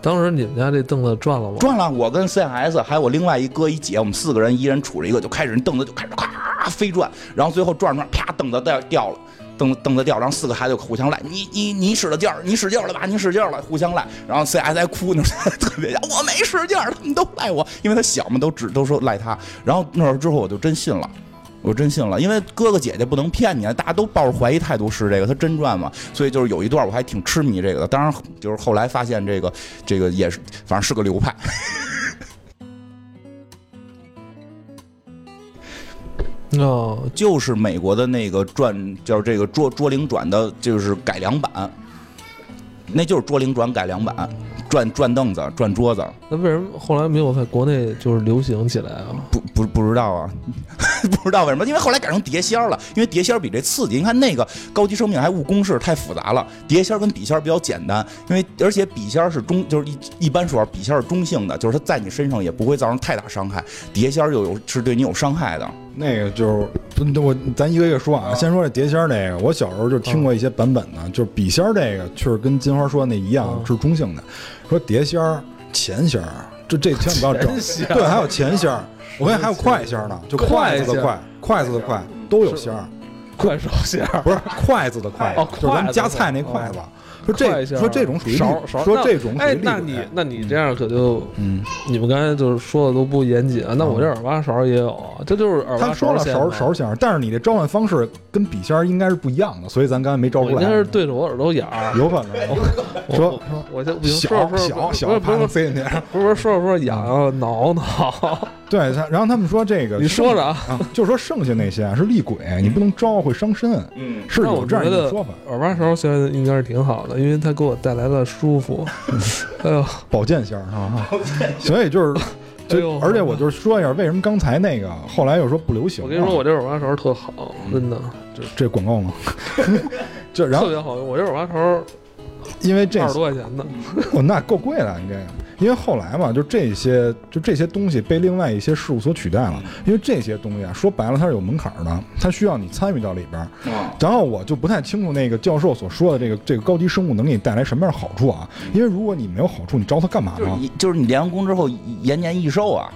当时你们家这凳子转了吗？转了。我跟 CS 还有我另外一哥一姐，我们四个人一人杵着一个，就开始凳子就开始咔飞转，然后最后转转，啪，凳子掉掉了。蹬蹬的掉，然后四个孩子互相赖，你你你使了劲儿，你使劲儿了吧？你使劲儿了，互相赖。然后 CS 还哭呢，特别像我没使劲儿，他们都赖我，因为他小嘛，都只都说赖他。然后那会儿之后我就真信了，我真信了，因为哥哥姐姐不能骗你啊，大家都抱着怀疑态度试这个，他真转吗？所以就是有一段我还挺痴迷这个的。当然就是后来发现这个这个也是，反正是个流派。哦，就是美国的那个转叫这个捉捉灵转的，就是改良版，那就是捉灵转改良版，转转凳子，转桌子。那为什么后来没有在国内就是流行起来啊？不不不知道啊，不知道为什么？因为后来改成碟仙了，因为碟仙比这刺激。你看那个高级生命还误公式太复杂了，碟仙跟笔仙比较简单，因为而且笔仙是中，就是一一般说笔仙是中性的，就是它在你身上也不会造成太大伤害，碟仙又有是对你有伤害的。那个就是，我咱一个一个说啊。先说这碟仙儿这个，我小时候就听过一些版本的，就是笔仙儿这个确实跟金花说的那一样是中性的。说碟仙儿钱仙儿这这千万不要整。对，还有钱仙儿我看还有快仙儿呢，就筷子的筷，筷子的筷都有仙儿。快手仙儿不是筷子的筷，就是咱们夹菜那筷子。说这说这种属于勺勺，说这种哎，那你那你这样可就嗯，你们刚才就是说的都不严谨啊。那我这耳挖勺也有，这就是耳挖勺勺勺仙但是你这召唤方式跟笔仙应该是不一样的，所以咱刚才没招出来。应该是对着我耳朵眼儿，有可能。说我就小小小，不是塞进去，不是说着说着痒痒挠挠。对，然后他们说这个，你说着啊，就说剩下那些是厉鬼，你不能招，会伤身。嗯，是有这样一个说法。耳挖勺现在应该是挺好的，因为它给我带来了舒服。哎呦，保健型儿啊！所以就是 就而且我就是说一下，为什么刚才那个后来又说不流行？我跟你说，我这耳挖勺特好，真的，就这广告吗？就然后特别好用。我这耳挖勺因为这二十多块钱呢，哦，那够贵了，你这个。因为后来嘛，就这些就这些东西被另外一些事物所取代了。因为这些东西啊，说白了它是有门槛的，它需要你参与到里边。然后我就不太清楚那个教授所说的这个这个高级生物能给你带来什么样的好处啊？因为如果你没有好处，你招它干嘛呢？就是你就是你练完功之后延年益寿啊。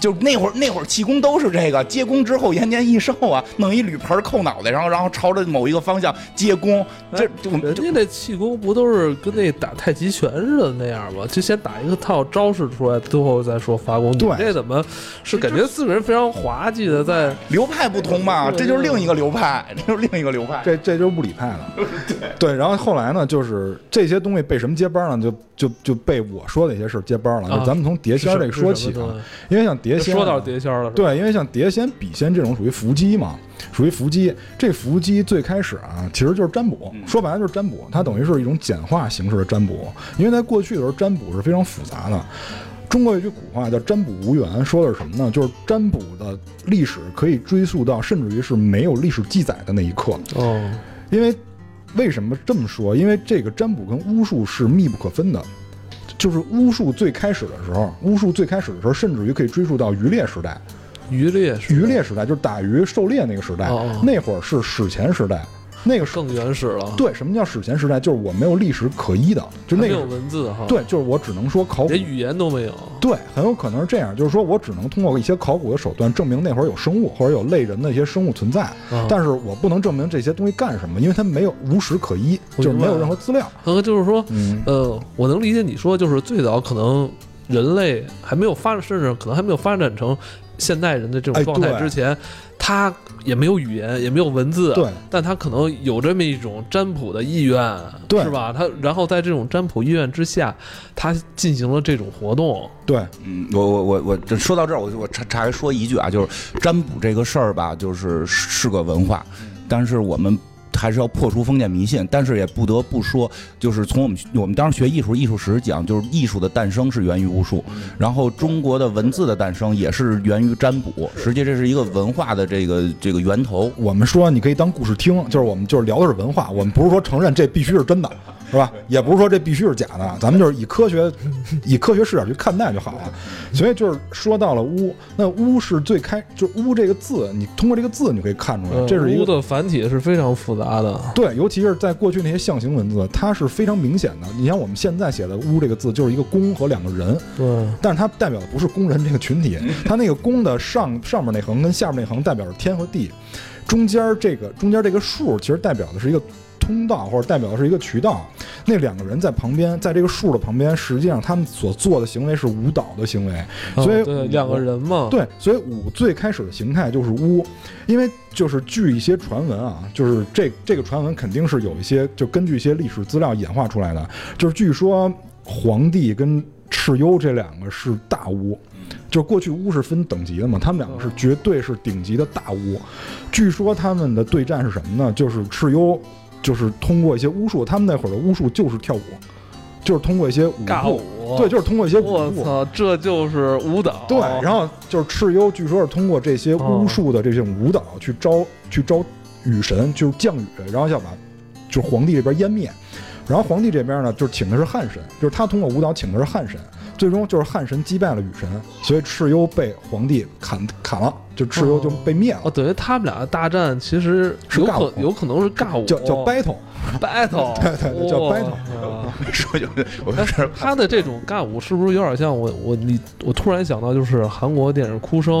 就那会儿，那会儿气功都是这个，接功之后延年益寿啊，弄一铝盆扣脑袋，然后然后朝着某一个方向接功，这就人家那气功不都是跟那打太极拳似的那样吗？就先打一个套招式出来，最后再说发功。你对这怎么是感觉四个人非常滑稽的在？流派不同嘛，这就是另一个流派，这就是另一个流派。这这就是物理派了。对，然后后来呢，就是这些东西被什么接班了？就就就被我说的一些事接班了。啊就咱们从碟仙儿这个说起啊因为像碟仙啊，说到碟仙了，对，因为像碟仙、笔仙这种属于伏击嘛，属于伏击。这伏击最开始啊，其实就是占卜，说白了就是占卜，它等于是一种简化形式的占卜。因为在过去的时候，占卜是非常复杂的。中国有句古话叫“占卜无缘”，说的是什么呢？就是占卜的历史可以追溯到甚至于是没有历史记载的那一刻。哦，因为为什么这么说？因为这个占卜跟巫术是密不可分的。就是巫术最开始的时候，巫术最开始的时候，甚至于可以追溯到渔猎时代。渔猎是渔猎时代就是打鱼狩猎那个时代，那会儿是史前时代，那个更原始了，对什么叫史前时代？就是我没有历史可依的，就还没有文字哈，，对，就是我只能说考古，连语言都没有。对，很有可能是这样，就是说我只能通过一些考古的手段证明那会儿有生物或者有类人的一些生物存在，啊但是我不能证明这些东西干什么，因为它没有无史可依，就是没有任何资料。和就是说，嗯，呃，我能理解你说，就是最早可能人类还没有发，甚至可能还没有发展成现代人的这种哎状态之前，他也没有语言，也没有文字，对，但他可能有这么一种占卜的意愿，对是吧？他然后在这种占卜意愿之下，他进行了这种活动，对，嗯，我我我我这说到这儿，我我插插说一句啊，就是占卜这个事儿吧，就是是个文化，但是我们。还是要破除封建迷信，但是也不得不说，就是从我们我们当时学艺术艺术史讲，就是艺术的诞生是源于巫术，然后中国的文字的诞生也是源于占卜，实际这是一个文化的这个这个源头。我们说你可以当故事听，就是我们就是聊的是文化，我们不是说承认这必须是真的，是吧？也不是说这必须是假的，咱们就是以科学 以科学视角去看待就好了。所以就是说到了巫，那巫是最开，就巫这个字，你通过这个字你可以看出来，呃这是一个。巫的繁体是非常复杂的，对，尤其是在过去那些象形文字，它是非常明显的。你像我们现在写的“巫”这个字，就是一个弓和两个人，对，但是它代表的不是工人这个群体，它那个弓的上上面那横跟下面那横代表着天和地，中间这个中间这个数其实代表的是一个通道或者代表的是一个渠道。那两个人在旁边，在这个树的旁边，实际上他们所做的行为是舞蹈的行为，所以哦对两个人嘛，对，所以舞最开始的形态就是巫，因为就是据一些传闻啊，就是这这个传闻肯定是有一些就根据一些历史资料演化出来的，就是据说皇帝跟蚩尤这两个是大巫。就是过去巫是分等级的嘛，他们两个是绝对是顶级的大巫。据说他们的对战是什么呢？就是蚩尤，就是通过一些巫术，他们那会儿的巫术就是跳舞，就是通过一些舞步，对，就是通过一些舞步。我操，这就是舞蹈，对，然后就是蚩尤，据说是通过这些巫术的这种舞蹈去招去招雨神，就是降雨，然后要把就是皇帝这边湮灭。然后皇帝这边呢，就是请的是汉神，就是他通过舞蹈请的是汉神，最终就是汉神击败了雨神，所以蚩尤被皇帝砍砍了，就蚩尤就被灭了，哦，等于他们俩的大战其实有可是有可能是尬舞，叫叫 battle。battle，对对对叫哇。battle 说就我哎是他的这种尬舞是不是有点像我我你我突然想到，就是韩国电影《哭声》，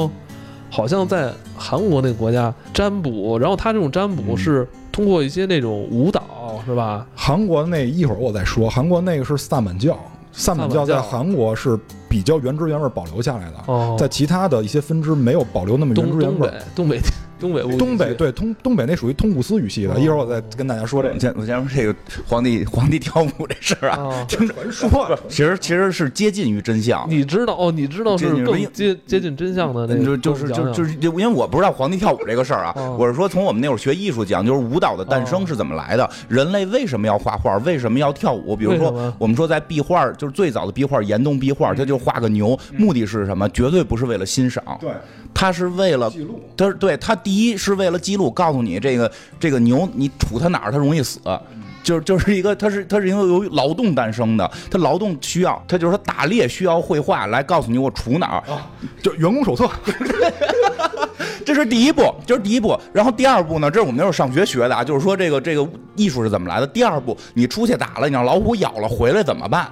好像在韩国那个国家占卜，然后他这种占卜嗯。是通过一些那种舞蹈，是吧？韩国那一会儿我再说，韩国那个是萨满教，萨满教在韩国是比较原汁原味保留下来的，哦，在其他的一些分支没有保留那么原汁原味北。东北东北东北对通东北那属于通古斯语系的，哦一会儿我再跟大家说这个。我先我先说这个皇帝皇帝跳舞这事儿啊，啊。听 传说，其实其实是接近于真相。你知道哦？你知道是更接接近真相的那个，就就是跟我们讲讲就就是因为我不知道皇帝跳舞这个事儿啊哦，我是说从我们那会儿学艺术讲，就是舞蹈的诞生是怎么来的，人类为什么要画画，为什么要跳舞？比如说我们说在壁画，就是最早的壁画，岩洞壁画，它就画个牛，目的是什么？绝对不是为了欣赏，对，他是为了记录。他是对他第一是为了记录，告诉你这个这个牛你杵它哪儿它容易死，就是就是一个它是它是因为由于劳动诞生的，它劳动需要，它就是说打猎需要绘画来告诉你我杵哪儿，就员工手册，这是第一步，这是第一步。然后第二步呢，这是我们那时候上学学的啊，就是说这个这个艺术是怎么来的。第二步，你出去打了，你让老虎咬了回来怎么办？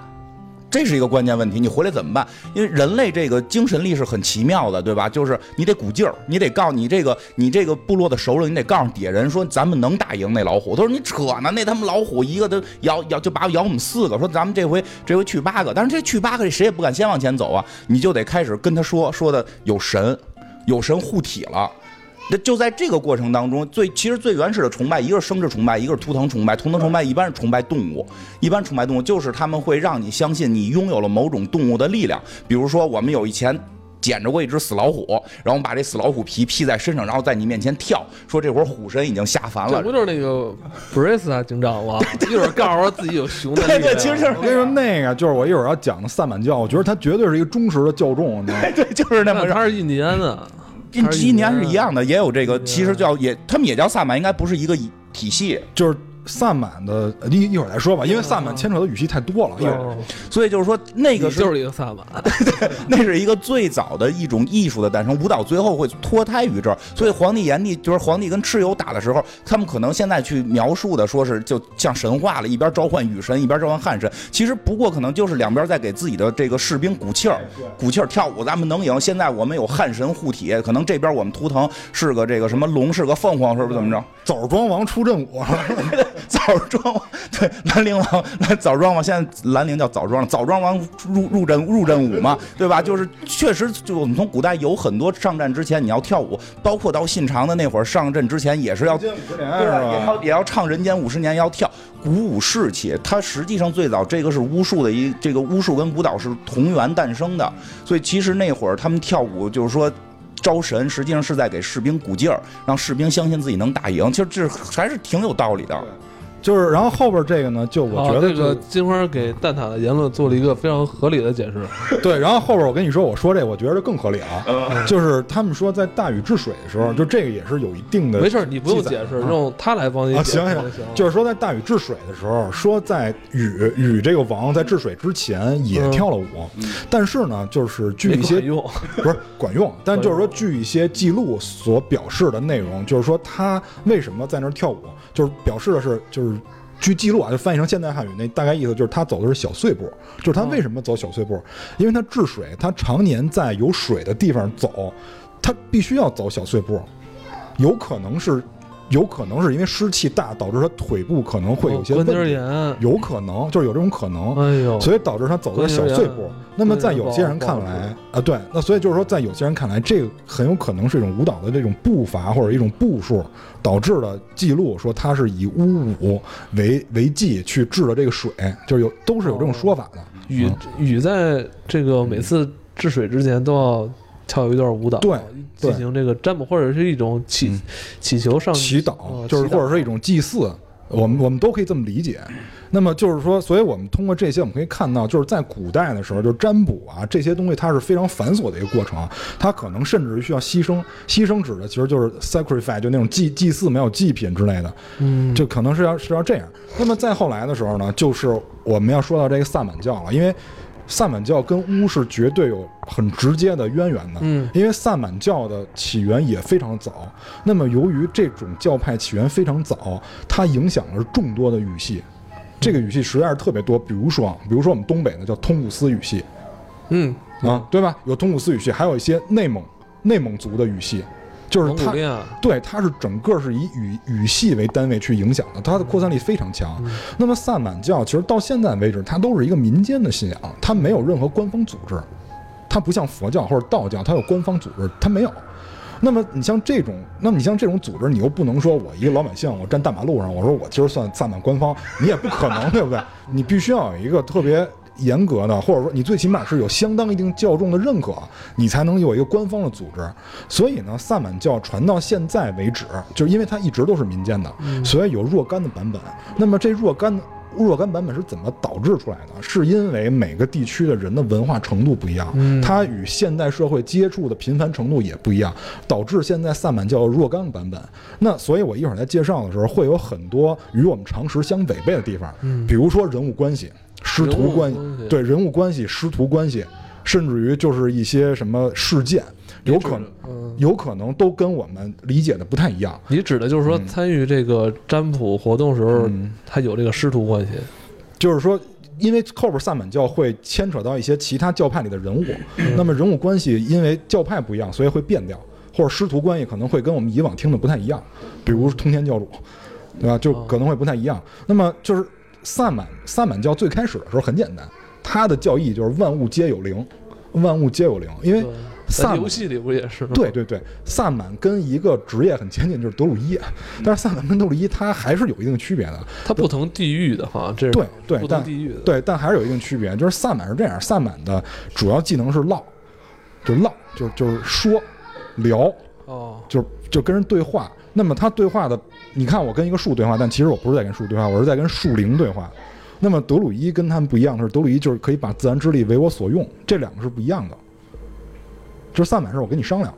这是一个关键问题，你回来怎么办？因为人类这个精神力是很奇妙的，对吧？就是你得鼓劲儿，你得告诉你这个你这个部落的首领，你得告诉底下人说咱们能打赢那老虎。他说你扯呢，那他妈老虎一个都咬咬就把咬我们四个，说咱们这回这回去八个，但是这去八个谁也不敢先往前走啊，你就得开始跟他说说的有神，有神护体了。那就在这个过程当中，最其实最原始的崇拜，一个是生殖崇拜，一个是图腾崇拜。图腾崇拜一般是崇拜动物，一般崇拜动物就是他们会让你相信你拥有了某种动物的力量。比如说，我们有以前捡着过一只死老虎，然后我们把这死老虎皮披在身上，然后在你面前跳，说这会儿虎神已经下凡了这不。就是那个布瑞斯啊警长吗？一会儿告诉我自己有熊的力量。对对，其实就是我跟你说，那个就是我一会儿要讲的萨满教，我觉得他绝对是一个忠实的教众，你知道吗？对，就是那么那他是印第安的，印他是印第安是一。样的，也有这个，其实叫也他们也叫萨满，应该不是一个体系。就是萨满的，一一会儿再说吧，因为萨满牵扯的语系太多了。一会儿哦所以就是说，那个就是一个萨满，对那是一个最早的一种艺术的诞生，舞蹈最后会脱胎于这儿。所以皇帝炎帝就是皇帝跟蚩尤打的时候，他们可能现在去描述的说是就像神话了，一边召唤雨神，一边召唤汉神，其实不过可能就是两边在给自己的这个士兵鼓气儿，鼓气儿跳舞，咱们能赢。现在我们有汉神护体，可能这边我们图腾是个这个什么龙，是个凤凰，是不是怎么着？枣庄王出阵舞，枣庄王对兰陵王，来枣庄王，现在兰陵叫枣庄了。枣庄王入入阵入阵舞嘛，对吧？就是确实，就我们从古代有很多上战之前你要跳舞，包括到信长的那会儿上阵之前也是要对啊，也？要也要唱人间五十年，要跳鼓舞士气。它实际上最早这个是巫术的一这个巫术跟舞蹈是同源诞生的，所以其实那会儿他们跳舞就是说。招神实际上是在给士兵鼓劲儿，让士兵相信自己能打赢。其实这还是挺有道理的。就是，然后后边这个呢，就我哦觉得这个金花给蛋挞的言论做了一个非常合理的解释。对，然后后边我跟你说，我说这我觉得更合理啊，嗯 就是他们说在大禹治水的时候，就这个也是有一定的没事，你不用解释，啊用他来帮你啊，解释行行行，就是说在大禹治水的时候，说在禹禹这个王在治水之前也嗯跳了舞，但是呢，就是据一些管用。不是管用，但就是说据一些记录所表示的内容，就是说他为什么在那儿跳舞，就是表示的是就是。据记录啊，就翻译成现代汉语，那大概意思就是他走的是小碎步，就是他为什么走小碎步？因为他治水，他常年在有水的地方走，他必须要走小碎步，有可能是，有可能是因为湿气大导致他腿部可能会有些关节问题，炎，有可能就是有这种可能。哎呦，所以导致他走的小碎步。那么在有些人看来啊，对，那所以就是说，在有些人看来，这个很有可能是一种舞蹈的这种步伐或者一种步数导致的记录，说他是以巫舞为为祭去治的这个水，就是有都是有这种说法的。禹嗯禹在这个每次治水之前都要跳一段舞蹈，对对。进行这个占卜或者是一种祈嗯。祈求上祈祷哦就是或者是一种祭祀。我们我们都可以这么理解，那么就是说，所以我们通过这些，我们可以看到，就是在古代的时候，就是占卜啊这些东西，它是非常繁琐的一个过程，它可能甚至于需要牺牲，牺牲指的其实就是 sacrifice，就那种祭祭祀没有祭品之类的，嗯，就可能是要是要这样。那么再后来的时候呢，就是我们要说到这个萨满教了，因为萨满教跟巫是绝对有很直接的渊源的。嗯因为萨满教的起源也非常早。那么由于这种教派起源非常早，它影响了众多的语系。这个语系实在是特别多，比如说啊，比如说我们东北呢叫通古斯语系嗯，啊，对吧？有通古斯语系，还有一些内蒙内蒙族的语系，就是它对，它是整个是以语语系为单位去影响的，它的扩散力非常强。那么萨满教其实到现在为止，它都是一个民间的信仰，它没有任何官方组织，它不像佛教或者道教，它有官方组织，它没有。那么你像这种，那么你像这种组织，你又不能说我一个老百姓，我站大马路上，我说我今儿算萨满官方，你也不可能，对不对？你必须要有一个特别严格的，或者说你最起码是有相当一定教众的认可，你才能有一个官方的组织。所以呢，萨满教传到现在为止，就是因为它一直都是民间的，所以有若干的版本。那么这若干若干版本是怎么导致出来的？是因为每个地区的人的文化程度不一样，它与现代社会接触的频繁程度也不一样，导致现在萨满教若干个版本。那所以，我一会儿在介绍的时候，会有很多与我们常识相违背的地方，嗯比如说人物关系、师徒关系对人物关系、师徒关系，甚至于就是一些什么事件，有可能嗯，有可能都跟我们理解的不太一样。你指的就是说嗯参与这个占卜活动时候，嗯他有这个师徒关系。就是说，因为后边萨满教会牵扯到一些其他教派里的人物，嗯那么人物关系因为教派不一样，所以会变掉，或者师徒关系可能会跟我们以往听的不太一样，比如通天教主，对吧？就哦可能会不太一样。那么就是萨满萨满教最开始的时候很简单，它的教义就是万物皆有灵，万物皆有灵，因为萨满游戏里不也是吗？对对对，萨满跟一个职业很接近，就是德鲁伊，但是萨满跟德鲁伊它还是有一定区别的。它不同地域的哈，这是对对不同但地域的。对，但还是有一定区别。就是萨满是这样，萨满的主要技能是唠，就唠，就就是说聊，哦，就就跟人对话。那么他对话的，你看我跟一个树对话，但其实我不是在跟树对话，我是在跟树灵对话。那么德鲁伊跟他们不一样的是，德鲁伊就是可以把自然之力为我所用，这两个是不一样的。就是萨满是我跟你商量。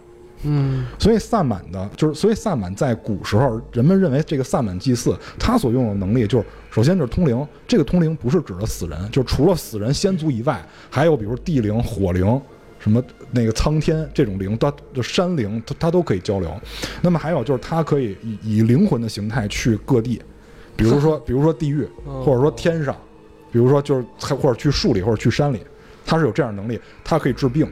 嗯，所以萨满的，就是所以萨满在古时候，人们认为这个萨满祭祀他所用的能力，就是首先就是通灵。这个通灵不是指的死人，就是除了死人先祖以外，还有比如地灵、火灵。什么那个苍天这种灵，它就山灵，它它都可以交流。那么还有就是，它可以以以灵魂的形态去各地，比如说比如说地狱，哦或者说天上，比如说就是或者去树里或者去山里，它是有这样的能力，它可以治病，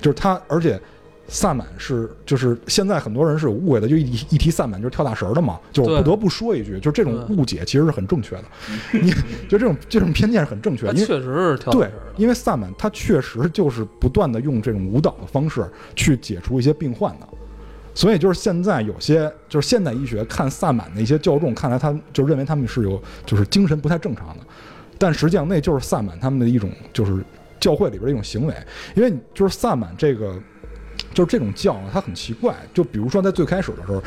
就是它，而且萨满是就是现在很多人是有误会的，就一一提萨满就是跳大神儿的嘛，就我不得不说一句，就这种误解其实是很正确的，你 就这种这种偏见是很正确的，因为确实是跳对大神儿，因为萨满他确实就是不断的用这种舞蹈的方式去解除一些病患的，所以就是现在有些就是现代医学看萨满的一些教众，看来他就认为他们是有就是精神不太正常的，但实际上那就是萨满他们的一种就是教会里边的一种行为，因为你就是萨满这个。就是这种教啊，它很奇怪。就比如说在最开始的时候，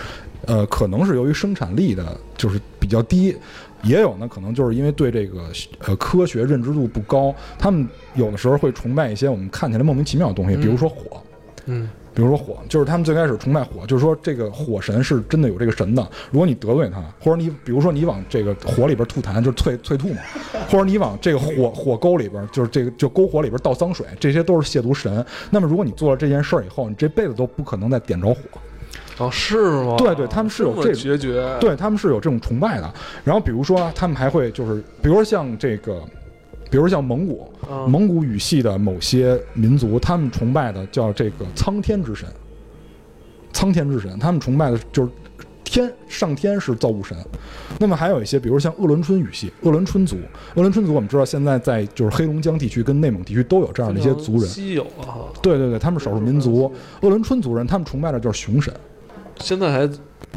呃，可能是由于生产力的，就是比较低，也有呢，可能就是因为对这个呃科学认知度不高，他们有的时候会崇拜一些我们看起来莫名其妙的东西，比如说火。嗯，比如说火，就是他们最开始崇拜火，就是说这个火神是真的有这个神的。如果你得罪他，或者你比如说你往这个火里边吐痰，就是退退吐嘛，或者你往这个火火沟里边，就是这个就篝火里边倒脏水，这些都是亵渎神。那么如果你做了这件事儿以后，你这辈子都不可能再点着火。哦，是吗？对对他们是有这么这个决绝，对他们是有这种崇拜的。然后比如说他们还会就是，比如说像这个，比如像蒙古，嗯蒙古语系的某些民族，他们崇拜的叫这个苍天之神。苍天之神，他们崇拜的就是天上天是造物神。那么还有一些，比如像鄂伦春语系，鄂伦春族，鄂伦春族我们知道现在在就是黑龙江地区跟内蒙地区都有这样的一些族人。稀有啊。对对对，他们少数民族，鄂伦春族人，他们崇拜的就是熊神，现在还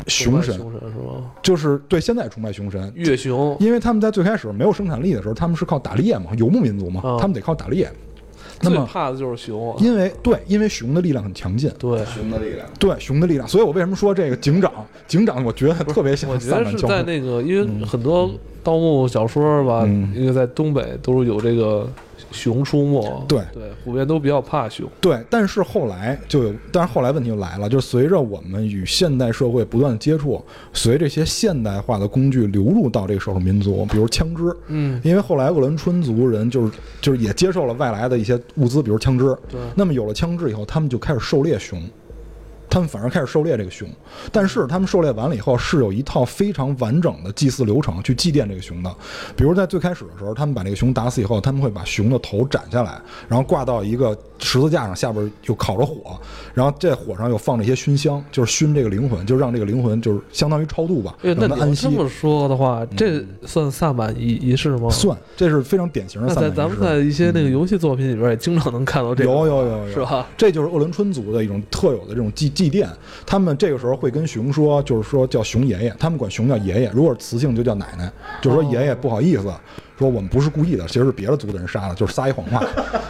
熊神熊神是吗？就是对现在崇拜熊神，月熊因为他们在最开始没有生产力的时候，他们是靠打猎嘛，游牧民族嘛，啊他们得靠打猎。那么，最怕的就是熊啊。因为对，因为熊的力量很强劲，对，熊的力量。对熊的力量，所以我为什么说这个警长，警长我觉得特别像我觉得是。在那个，因为很多盗墓小说吧，嗯因为在东北都是有这个熊出没。对。对，普遍都比较怕熊。对，但是后来就有，但是后来问题就来了，就是随着我们与现代社会不断的接触，随这些现代化的工具流入到这个少数民族，比如枪支，嗯，因为后来鄂伦春族人就是就是也接受了外来的一些物资，比如枪支，对，那么有了枪支以后，他们就开始狩猎熊，他们反而开始狩猎这个熊。但是他们狩猎完了以后，是有一套非常完整的祭祀流程去祭奠这个熊的。比如在最开始的时候，他们把这个熊打死以后，他们会把熊的头斩下来，然后挂到一个十字架上，下边又烤着火，然后这火上又放着一些熏香，就是熏这个灵魂，就让这个灵魂就是相当于超度吧，让它安息。这么说的话，这算萨满仪仪式吗？算，这是非常典型的萨满仪式。在咱们在一些那个游戏作品里边也经常能看到这个，有有有有是吧？这就是鄂伦春族的一种特有的这种祭祭奠，他们这个时候会跟熊说，就是说叫熊爷爷，他们管熊叫爷爷，如果是雌性就叫奶奶，就是说哦爷爷不好意思，说我们不是故意的，其实是别的族的人杀的，就是撒一谎话。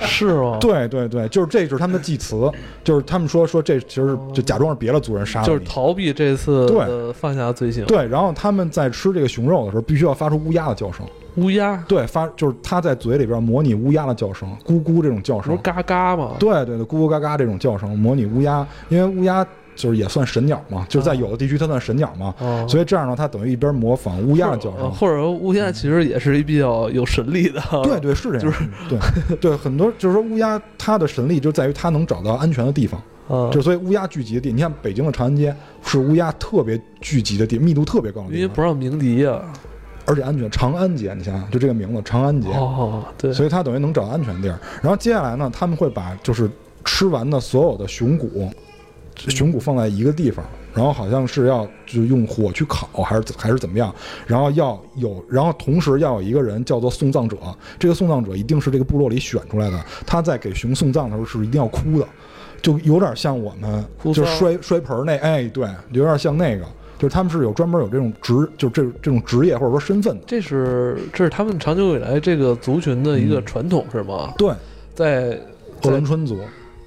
是吗？对对对，就是这就是他们的祭词，就是他们说说这其实是就假装是别的族人杀的就是。逃避这次对的犯下的罪行。对，然后他们在吃这个熊肉的时候，必须要发出乌鸦的叫声，乌鸦。对，发就是他在嘴里边模拟乌鸦的叫声，咕咕这种叫声，不是嘎嘎吗？对对对，咕咕嘎嘎这种叫声，模拟乌鸦，因为乌鸦就是也算神鸟嘛，就是在有的地区它算神鸟嘛，哦，所以这样呢，它等于一边模仿乌鸦的叫声。呃或者说乌鸦其实也是一比较有神力的，对对是这样，就是对对很多就是说乌鸦它的神力就在于它能找到安全的地方，嗯，就所以乌鸦聚集的地，你看北京的长安街是乌鸦特别聚集的地，密度特别高的因为不让鸣笛呀。而且安全。长安街，你想想，就这个名字长安街，哦，对，所以他等于能找到安全地儿。然后接下来呢，他们会把就是吃完的所有的熊骨，熊骨放在一个地方，然后好像是要就用火去烤，还是还是怎么样？然后要有，然后同时要有一个人叫做送葬者，这个送葬者一定是这个部落里选出来的，他在给熊送葬的时候是一定要哭的，就有点像我们就摔摔盆儿那，哎，对，有点像那个。就是他们是有专门有这种职，就这这种职业或者说身份的。这是这是他们长久以来这个族群的一个传统是吗？对，在鄂伦春族，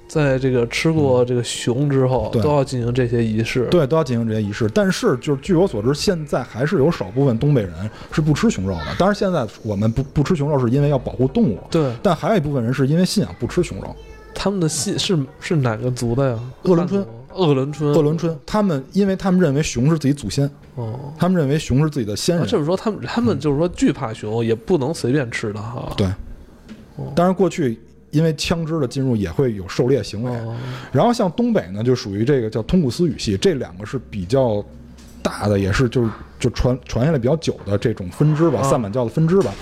在这个吃过这个熊之后，对都要进行这些仪式。对，都要进行这些仪式。但是，就是据我所知，现在还是有少部分东北人是不吃熊肉的。当然，现在我们不不吃熊肉，是因为要保护动物。对，但还有一部分人是因为信仰不吃熊肉。他们的信是是哪个族的呀？鄂伦春，鄂伦春，鄂伦春，他们因为他们认为熊是自己祖先，哦。他们认为熊是自己的先人。啊就是说，他们他们就是说惧怕熊，也不能随便吃的哈。对，当然过去因为枪支的进入也会有狩猎行为。哦，然后像东北呢，就属于这个叫通古斯语系，这两个是比较大的，也是就是就传传下来比较久的这种分支吧，啊萨满教的分支吧。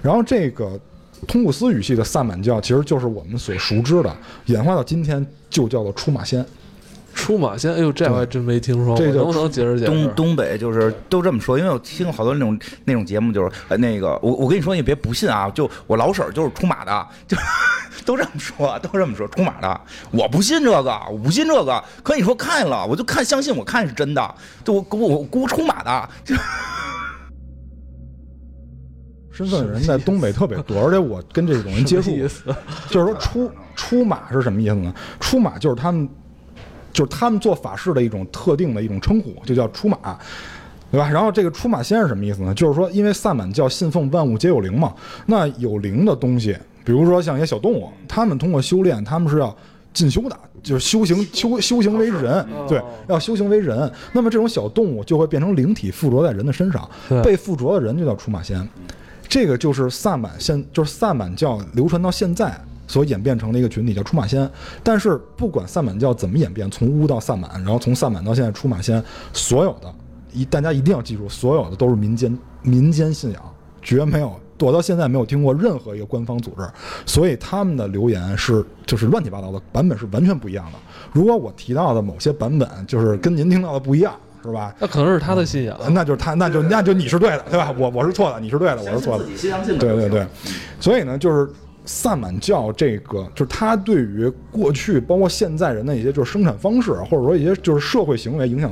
然后这个通古斯语系的萨满教，其实就是我们所熟知的，演化到今天就叫做出马仙。出马仙，哎呦，这我还真没听说过，能不能解释解释？东东北就是都这么说，因为我听过好多那种那种节目，就是呃那个我我跟你说，你别不信啊，就我老婶儿就是出马的，就都这么说，都这么说，出马的，我不信这个，我不信这个，可你说看了，我就看相信，我看是真的，就我我我姑出马的，就 身份的人在东北特别多，而且我跟这种人接触？就是说出出马是什么意思呢？出马就是他们，就是他们做法事的一种特定的一种称呼，就叫出马，对吧？然后这个出马仙是什么意思呢？就是说，因为萨满教信奉万物皆有灵嘛，那有灵的东西，比如说像一些小动物，他们通过修炼，他们是要进修的，就是修行修修行为人，对，要修行为人。那么这种小动物就会变成灵体附着在人的身上，被附着的人就叫出马仙。这个就是萨满现，就是萨满教流传到现在所演变成了一个群体，叫出马仙。但是不管萨满教怎么演变，从巫到萨满，然后从萨满到现在出马仙，所有的一大家一定要记住，所有的都是民间民间信仰，绝没有。我到现在没有听过任何一个官方组织，所以他们的留言是就是乱七八糟的版本是完全不一样的。如果我提到的某些版本就是跟您听到的不一样，是吧？那可能是他的信仰。那就是他，那就那就你是对的，对吧？我我是错的，你是对的，我是错的。对对对，所以呢，就是萨满教这个，就是它对于过去包括现在人的一些就是生产方式，或者说一些就是社会行为影响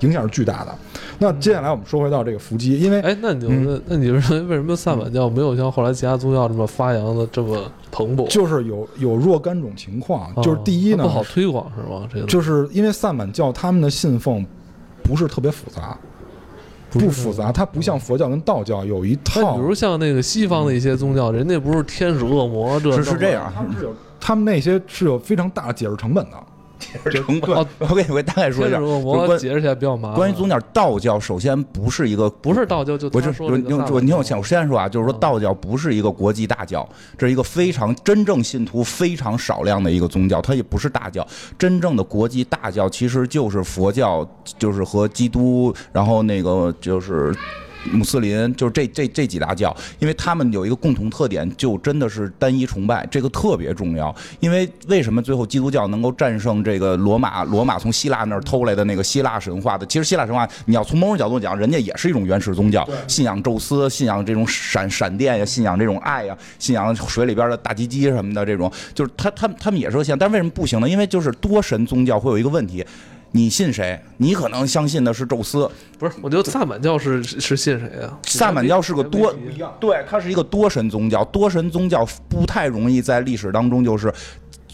影响是巨大的。那接下来我们说回到这个伏击，因为哎，那你就嗯那你是认为为什么萨满教没有像后来其他宗教这么发扬的这么蓬勃？就是有有若干种情况，就是第一呢啊不，好推广是吗？这个就是因为萨满教他们的信奉不是特别复杂，不复杂，它不像佛教跟道教有一套比如像那个西方的一些宗教，人家不是天使、恶魔这是是这样，他们是有他们那些是有非常大的解释成本的。成本。我给你我大概说一下，天使、恶就关解释起来比较麻烦。关于宗教，道教首先不是一个不是道教，就他我就我你听我教讲，我先说啊，就是说道教不是一个国际大教，这是一个非常真正信徒非常少量的一个宗教，它也不是大教。真正的国际大教其实就是佛教，就是和基督，然后那个就是。穆斯林就是这这这几大教，因为他们有一个共同特点，就真的是单一崇拜，这个特别重要。因为为什么最后基督教能够战胜这个罗马？罗马从希腊那儿偷来的那个希腊神话的，其实希腊神话你要从某种角度讲，人家也是一种原始宗教，信仰宙斯，信仰这种闪闪电呀，信仰这种爱呀，信仰水里边的大鸡鸡什么的，这种就是他他们他们也是个信仰，但是为什么不行呢？因为就是多神宗教会有一个问题。你信谁？你可能相信的是宙斯，不是？我觉得萨满教是是是信谁啊？萨满教是个多对，它是一个多神宗教，多神宗教不太容易在历史当中就是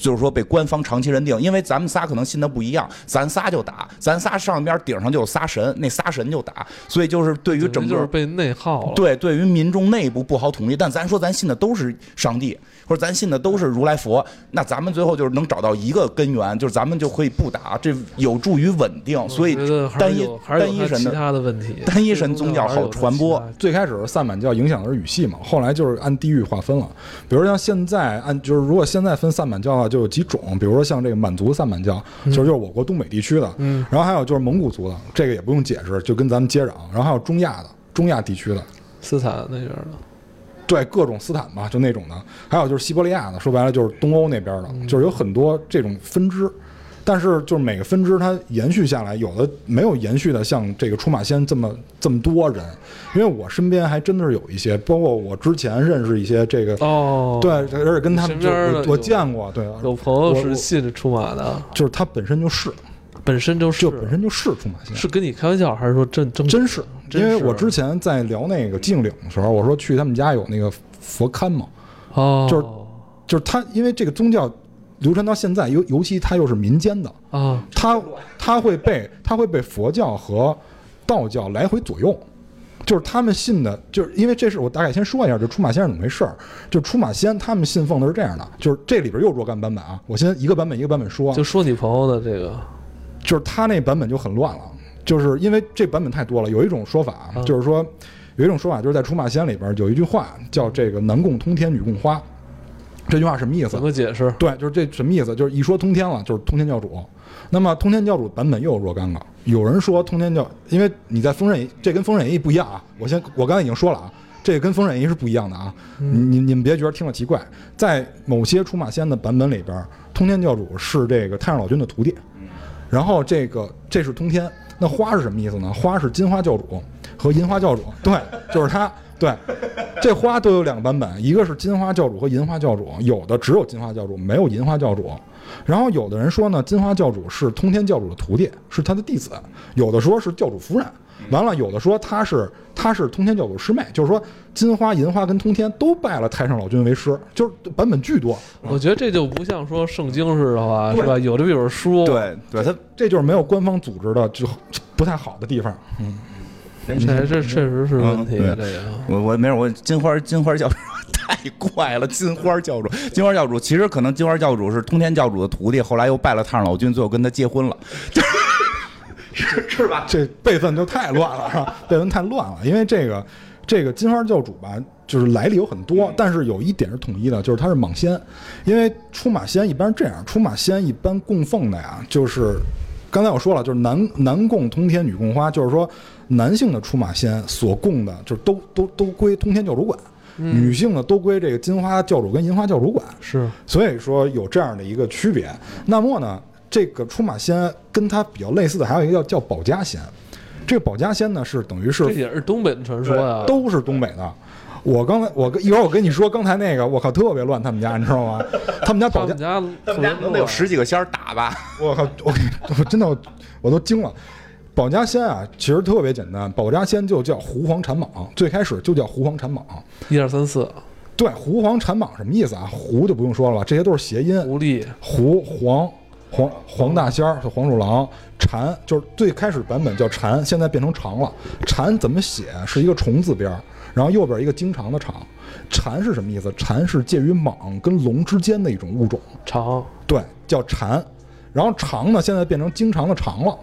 就是说被官方长期认定，因为咱们仨可能信的不一样，咱仨就打，咱仨上边顶上就有仨神，那仨神就打，所以就是对于整个就是被内耗了。对对于民众内部不好统一，但咱说咱信的都是上帝，或者咱信的都是如来佛，那咱们最后就是能找到一个根源，就是咱们就可以不打，这有助于稳定。所以单一是有还是有它其单一神的他的问题，单一神宗教好传播最开始萨满教影响的是语系嘛，后来就是按地域划分了。比如像现在按就是如果现在分萨满教的话，就有几种，比如说像这个满族萨满教，其实就是我国东北地区的，嗯，然后还有就是蒙古族的，这个也不用解释，就跟咱们接壤。然后还有中亚的，中亚地区的，斯坦那边的，对各种斯坦吧，就那种的，还有就是西伯利亚的，说白了就是东欧那边的，就是有很多这种分支。但是就是每个分支它延续下来，有的没有延续的像这个出马仙这么这么多人，因为我身边还真的是有一些，包括我之前认识一些这个，哦，对，，而且跟他们就我我见过，对，有朋友是信出马的，就是他本身就是，本身就是。就本身就是出马仙，是跟你开玩笑，还是说真真真是，因为我之前在聊那个净岭的时候，我说去他们家有那个佛龛嘛，哦，就是就是他因为这个宗教流传到现在，尤尤其它又是民间的，啊，它它会被它会被佛教和道教来回左右。就是他们信的，就是因为这是我大概先说一下，就出马仙是怎么回事儿。就出马仙他们信奉的是这样的，就是这里边又若干版本啊，我先一个版本一个版本说。就说你朋友的这个，就是他那版本就很乱了，就是因为这版本太多了。有一种说法嗯就是说，有一种说法就是在出马仙里边有一句话叫这个“男共通天，女共花”，这句话什么意思怎？么解释？对，就是这什么意思？就是一说通天了，就是通天教主。那么通天教主版本又有若干个，有人说通天教，因为你在《封神这跟《封神演义》不一样啊。我先，我刚才已经说了啊，这个跟《封神演义》是不一样的啊。你你你们别觉得听了奇怪，在某些出马仙的版本里边，通天教主是这个太上老君的徒弟，然后这个这是通天，那花是什么意思呢？花是金花教主和银花教主，对，就是他。对，这花都有两个版本，一个是金花教主和银花教主，有的只有金花教主，没有银花教主。然后有的人说呢，金花教主是通天教主的徒弟，是他的弟子；有的说是教主夫人。完了，有的说他是他是通天教主师妹，就是说金花、银花跟通天都拜了太上老君为师，就是版本巨多。我觉得这就不像说圣经似的话，是吧？有这么一本书，，对对，他这就是没有官方组织的就不太好的地方。这这确实是问题。我我没事，我金花金花教主 太怪了，金花教主，金花教主其实可能金花教主是通天教主的徒弟，后来又拜了太上老君，最后跟他结婚了，是是吧？这辈分就太乱了，是吧？辈分太乱了，因为这个这个金花教主吧，就是来历有很多，但是有一点是统一的，就是他是蟒仙。因为出马仙一般是这样，出马仙一般供奉的呀，就是刚才我说了，就是男男供通天，女供花，就是说男性的出马仙所供的，就是都都都归通天教主管。女性呢都归这个金花教主跟银花教主管，是所以说有这样的一个区别。那么呢，这个出马仙跟它比较类似的还有一个叫叫保家仙。这个保家仙呢是等于是这也是东北的传说呀，都是东北的。我刚才我一会儿我跟你说刚才那个，我靠特别乱，他们家你知道吗？他们家保家，他们家他们家能得有十几个仙儿打吧？我靠，我 我真的我我都惊了。保家仙啊，其实特别简单，保家仙就叫狐黄缠蟒，最开始就叫狐黄缠蟒。一二三四，对，狐黄缠蟒什么意思啊？狐就不用说了吧，这些都是谐音。狐狸狐黄黄黄大仙儿就黄鼠狼，蝉就是最开始版本叫蝉，现在变成长了。蝉怎么写？是一个虫字边儿，然后右边一个经常的常。蝉是什么意思？蝉是介于蟒跟龙之间的一种物种，长，对，叫蝉。然后长呢，现在变成经常的长了，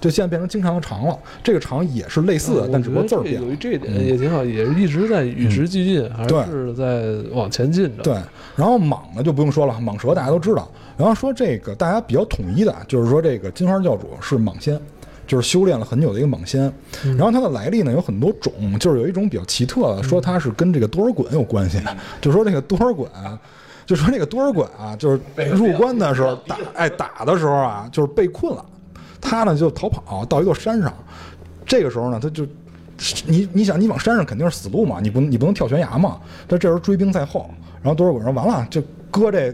就现在变成经常的长了。这个长也是类似的，嗯但只不过字儿我觉得变了。有一这一点也挺好，也是一直在与时俱进，还对是在往前进着。对，然后蟒呢就不用说了，蟒蛇大家都知道。然后说这个大家比较统一的，就是说这个金花教主是蟒仙，就是修炼了很久的一个蟒仙。然后它的来历呢有很多种，就是有一种比较奇特的，说它是跟这个多尔衮有关系的，就说这个多尔衮。就说这个多尔衮啊，就是入关的时候打，哎打的时候啊，就是被困了，他呢就逃跑到一座山上，这个时候呢他就你你想，你往山上肯定是死路嘛，你不你不能跳悬崖嘛。他这时候追兵在后，然后多尔衮说：“完了，就搁这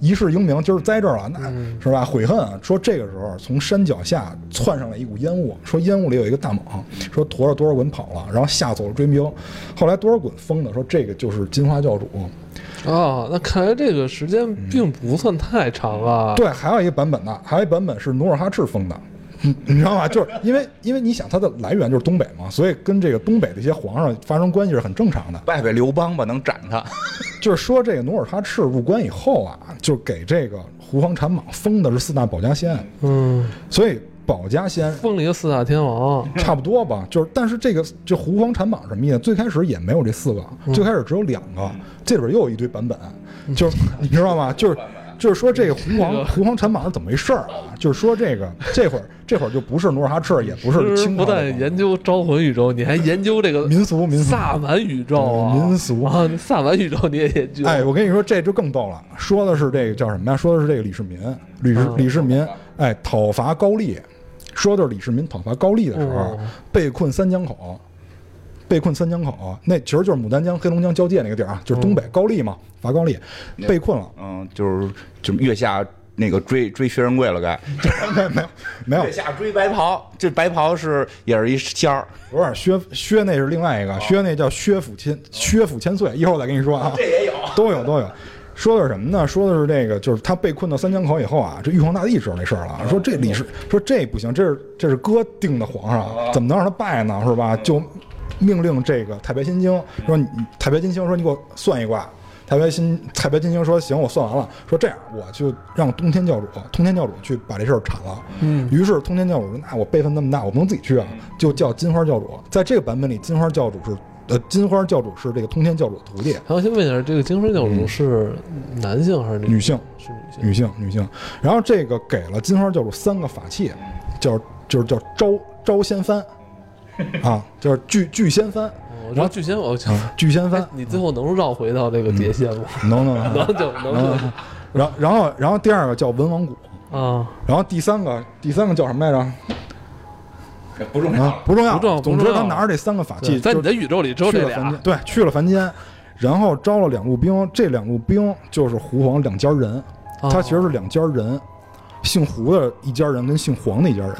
一世英名今儿栽这儿了，那是吧？悔恨啊！说这个时候从山脚下窜上来一股烟雾，说烟雾里有一个大蟒，说驮着多尔衮跑了，然后吓走了追兵。后来多尔衮封的说这个就是金花教主，哦，那看来这个时间并不算太长啊。对，还有一个版本呢，还有一版本是努尔哈赤封的。你 你知道吗？就是因为因为你想他的来源就是东北嘛，所以跟这个东北的一些皇上发生关系是很正常的。拜拜刘邦吧，能斩他。就是说这个努尔哈赤入关以后啊，就给这个胡皇产蟒封的是四大保家仙，嗯，所以保家仙封了一个四大天王，差不多吧。就是但是这个就胡皇产蟒什么意思？最开始也没有这四个，最开始只有两个，这里边又有一堆版本，就是你知道吗？就是。就是说这个胡皇胡皇产蟒是怎么回事儿啊？就是说这个这会儿这会儿就不是努尔哈赤，也不是清朝。不但研究招魂宇宙，你还研究这个民俗民俗萨满宇宙啊？民俗啊，萨满宇宙你也研究？哎，我跟你说，这就更逗了。说的是这个叫什么呀？说的是这个李世民，李世李世民哎讨伐高丽，说的是李世民讨伐高丽的时候被困三江口。被困三江口，那其实就是牡丹江、黑龙江交界那个地儿啊，就是东北高丽嘛，伐高丽，被困了。嗯，就是就月下那个追追薛仁贵了，该 没有没有没有。月下追白袍，这白袍是也是一仙儿，不是薛薛那是另外一个，薛那叫薛府千薛府千岁，一会儿我再跟你说啊。这也有，都有都有。说的是什么呢？说的是这个，就是他被困到三江口以后啊，这玉皇大帝知道这事儿了，说这李世说这不行，这是这是哥定的皇上，怎么能让他拜呢？是吧？就。命令这个太白金星说：“你太白金星说你给我算一卦。”太白金太白金星说：“行，我算完了。说这样，我就让通天教主，通天教主去把这事儿铲了。”嗯。于是通天教主说：“那我辈分那么大，我不能自己去啊，就叫金花教主。在这个版本里，金花教主是呃，金花教主是这个通天教主的徒弟。我先问一下，这个金花教主是男性还是女性？是女性女性，女性。然后这个给了金花教主三个法器，叫就是叫招招仙幡。”啊，就是巨巨仙幡，然后巨仙我巨仙幡，你最后能绕回到这个碟仙吗？能能 能能就能。然然后然后第二个叫文王谷啊，然后第三个第三个叫什么来着？不重要，不重要，不重要。总之他拿着这三个法器，在你的宇宙里只有这俩。对，去了凡间，然后招了两路兵，这两路兵就是胡黄两家人，他其实是两家人，姓胡的一家人跟姓黄的一家人。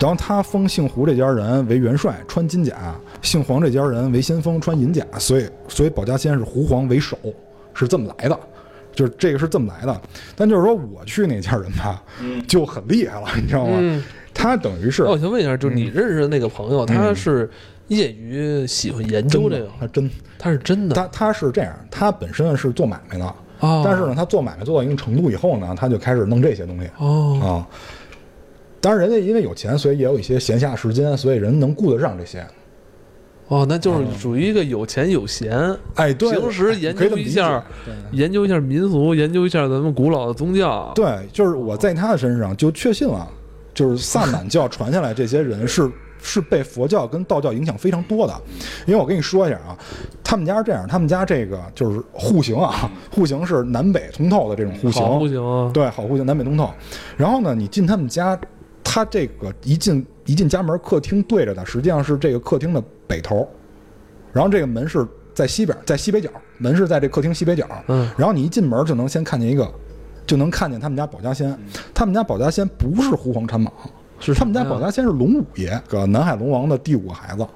然后他封姓胡这家人为元帅，穿金甲；姓黄这家人为先锋，穿银甲。所以，所以保家仙是胡黄为首，是这么来的，就是这个是这么来的。但就是说，我去那家人吧，就很厉害了，你知道吗？他等于是……我先问一下，就是你认识的那个朋友，他是业余喜欢研究这个，他真，他是真的。他他是这样，他本身是做买卖的，但是呢，他做买卖做到一定程度以后呢，他就开始弄这些东西。哦啊。当然，人家因为有钱，所以也有一些闲暇时间，所以人能顾得上这些。哦，那就是属于一个有钱有闲，哎，对，平时研究一下，研究一下民俗，研究一下咱们古老的宗教。对，就是我在他的身上就确信了，就是萨满教传下来这些人是是被佛教跟道教影响非常多的。因为我跟你说一下啊，他们家是这样，他们家这个就是户型啊，户型是南北通透的这种户型，户型啊，对，好户型，南北通透。然后呢，你进他们家。他这个一进一进家门，客厅对着的实际上是这个客厅的北头，然后这个门是在西边，在西北角，门是在这客厅西北角。嗯，然后你一进门就能先看见一个，就能看见他们家保家仙。他们家保家仙不是狐黄产蟒，是他们家保家仙是龙五爷，个南海龙王的第五个孩子。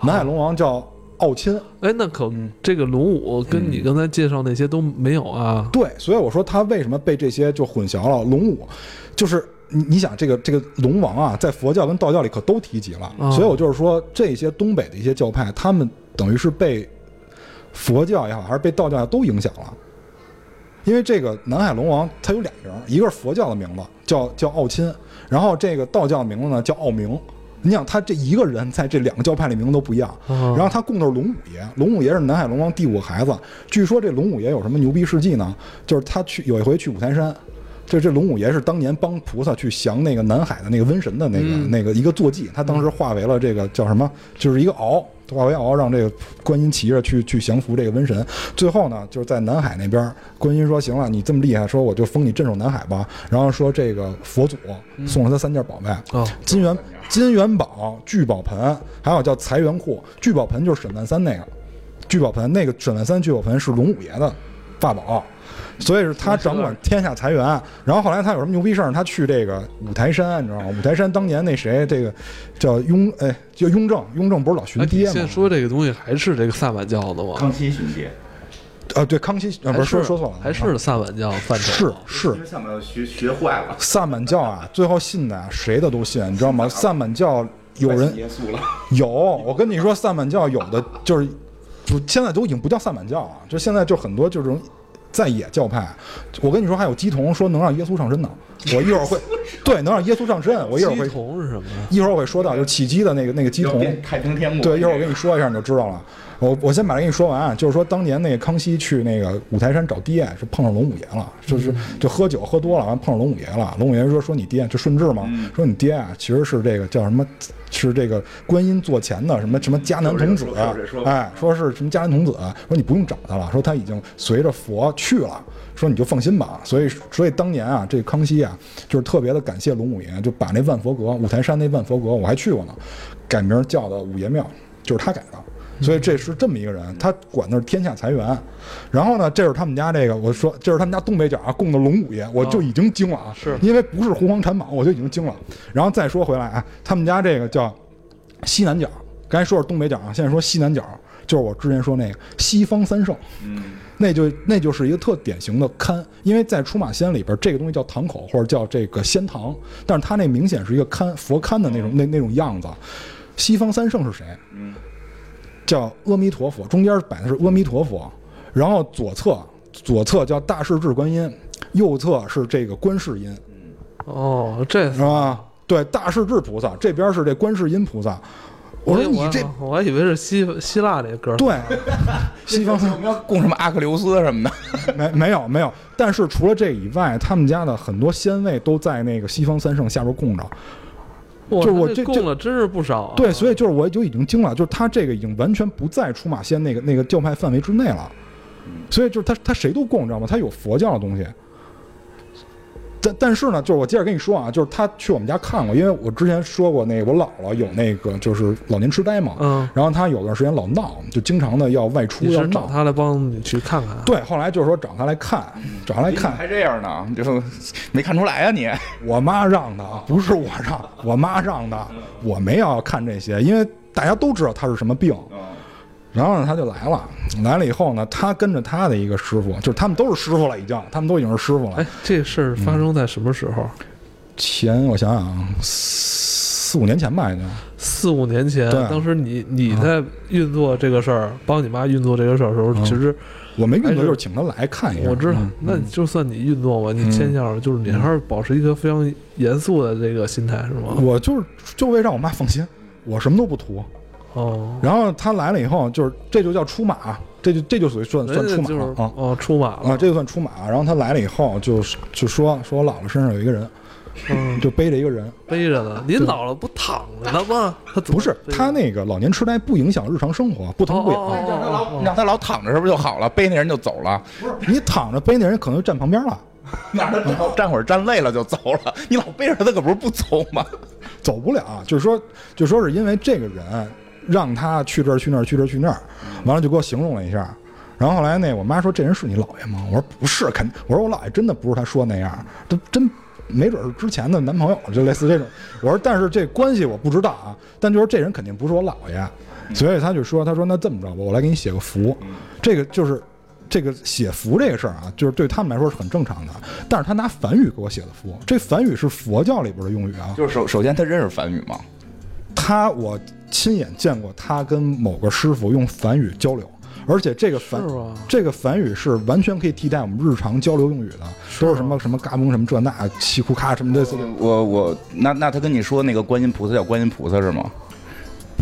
南海龙王叫奥钦。哎，那可这个龙五跟你刚才介绍那些都没有啊？对，所以我说他为什么被这些就混淆了？龙五就是。你你想这个这个龙王啊，在佛教跟道教里可都提及了，所以我就是说，这些东北的一些教派，他们等于是被佛教也好，还是被道教都影响了。因为这个南海龙王他有俩名，一个是佛教的名字叫叫奥钦，然后这个道教的名字呢叫奥明。你想他这一个人在这两个教派里名字都不一样，然后他供的是龙五爷，龙五爷是南海龙王第五个孩子。据说这龙五爷有什么牛逼事迹呢？就是他去有一回去五台山。这这龙五爷是当年帮菩萨去降那个南海的那个瘟神的那个那个一个坐骑，他当时化为了这个叫什么，就是一个鳌，化为鳌，让这个观音骑着去去降服这个瘟神。最后呢，就是在南海那边，观音说：“行了，你这么厉害，说我就封你镇守南海吧。”然后说这个佛祖送了他三件宝贝：金元金元宝、聚宝盆，还有叫财源库。聚宝盆就是沈万三那个，聚宝盆那个沈万三聚宝盆是龙五爷的法宝。所以是他掌管天下财源，然后后来他有什么牛逼事儿，他去这个五台山，你知道吗？五台山当年那谁，这个叫雍，哎，叫雍正，雍正不是老寻爹吗？现在说这个东西还是这个萨满教的吗？康熙寻爹，啊，对，康熙啊，不是说说错了，还是萨满教范畴是是萨满学学坏了，萨满教啊，最后信的啊，谁的都信，你知道吗？萨满教有人耶稣了，有，我跟你说，萨满教有的就是，就现在都已经不叫萨满教了，就现在就很多就这种在野教派。我跟你说，还有鸡童说能让耶稣上身呢，我一会儿会，对，能让耶稣上身，我一会儿鸡会，童是什么？一会儿我会说到，就起鸡的那个那个鸡童。太平天国，对，一会儿我跟你说一下你就知道了。我我先把它跟你说完啊，就是说当年那个康熙去那个五台山找爹，是碰上龙五爷了，就是就喝酒喝多了，完碰上龙五爷了。龙五爷说说你爹就顺治嘛，说你爹啊其实是这个叫什么，是这个观音座前的什么什么迦南童子哎，说是什么迦南童子，说你不用找他了，说他已经随着佛去了。说你就放心吧，所以所以当年啊，这康熙啊，就是特别的感谢龙五爷，就把那万佛阁五台山那万佛阁我还去过呢，改名叫的五爷庙，就是他改的。所以这是这么一个人，他管的是天下财源。然后呢，这是他们家这个，我说这是他们家东北角啊供的龙五爷，我就已经惊了啊，是因为不是红黄缠蟒，我就已经惊了。然后再说回来啊，他们家这个叫西南角，刚才说是东北角啊，现在说西南角，就是我之前说那个西方三圣。嗯，那就那就是一个特典型的龛，因为在出马仙里边，这个东西叫堂口或者叫这个仙堂，但是它那明显是一个龛佛龛的那种那那种样子。西方三圣是谁？嗯，叫阿弥陀佛，中间摆的是阿弥陀佛，然后左侧左侧叫大势至观音，右侧是这个观世音，哦，这是吧？对，大势至菩萨这边是这观世音菩萨。我说你这我还以为是希希腊那歌儿。对，西方三我们要供什么阿克琉斯什么的，没没有没有，但是除了这以外，他们家的很多仙位都在那个西方三圣下边供着。哇就是我这供了真是不少啊。对，所以就是我就已经惊了，就是他这个已经完全不在出马仙那个那个教派范围之内了。所以就是他他谁都供，你知道吗？他有佛教的东西。但但是呢，就是我接着跟你说啊，就是他去我们家看过，因为我之前说过，那个我姥姥有那个就是老年痴呆嘛，嗯，然后他有段时间老闹，就经常的要外出要找闹。他来帮你去看看啊。对，后来就是说找他来看，找他来看，还这样呢，就没看出来啊你，我妈让的，不是我让，我妈让的，我没要看这些，因为大家都知道他是什么病。然后呢，他就来了，来了以后呢，他跟着他的一个师傅，就是他们都是师傅了，已经，他们都已经是师傅了哎。，这事儿发生在什么时候？前我想想啊，四五年前吧，已经。四五年前对，当时你你在运作这个事儿，帮你妈运作这个事儿的时候，嗯其实我没运作，就是请他来看一下。我知道嗯，那就算你运作吧，你签下就是你还是保持一个非常严肃的这个心态，是吗？我就是就为让我妈放心，我什么都不图。哦，然后他来了以后，就是这就叫出马，这就这就属于算算出马了啊。哦，出马啊，了，这就算出马。然后他来了以后，就就说说我姥姥身上有一个人，嗯，就背着一个人。背着呢。您姥姥不躺着呢吗？他怎么不是他那个老年痴呆不影响日常生活，不疼不痒。哦让他老让他老躺着是不是就好了？背那人就走了，不是你躺着背那人可能就站旁边了，哪儿他站会儿站累了就走了，你老背着他可不是不走吗？走不了。就是说，就说是因为这个人让他去这儿去那儿去这儿去那儿，完了就给我形容了一下。然后后来那我妈说这人是你姥爷吗？我说不是，肯我说我姥爷真的不是他说那样，都真没准是之前的男朋友，就类似这种。我说但是这关系我不知道啊，但就是这人肯定不是我姥爷，所以他就说他说那这么着吧，我来给你写个符，这个就是。这个写符这个事儿啊，就是对他们来说是很正常的，但是他拿梵语给我写的符，这梵语是佛教里边的用语啊，就是首首先他认识梵语吗？他我亲眼见过他跟某个师傅用梵语交流，而且这个梵？这个梵语是完全可以替代我们日常交流用语的，都是什么什么嘎嘣什么这那气库咔什么的，我我那那他跟你说那个观音菩萨叫观音菩萨是吗？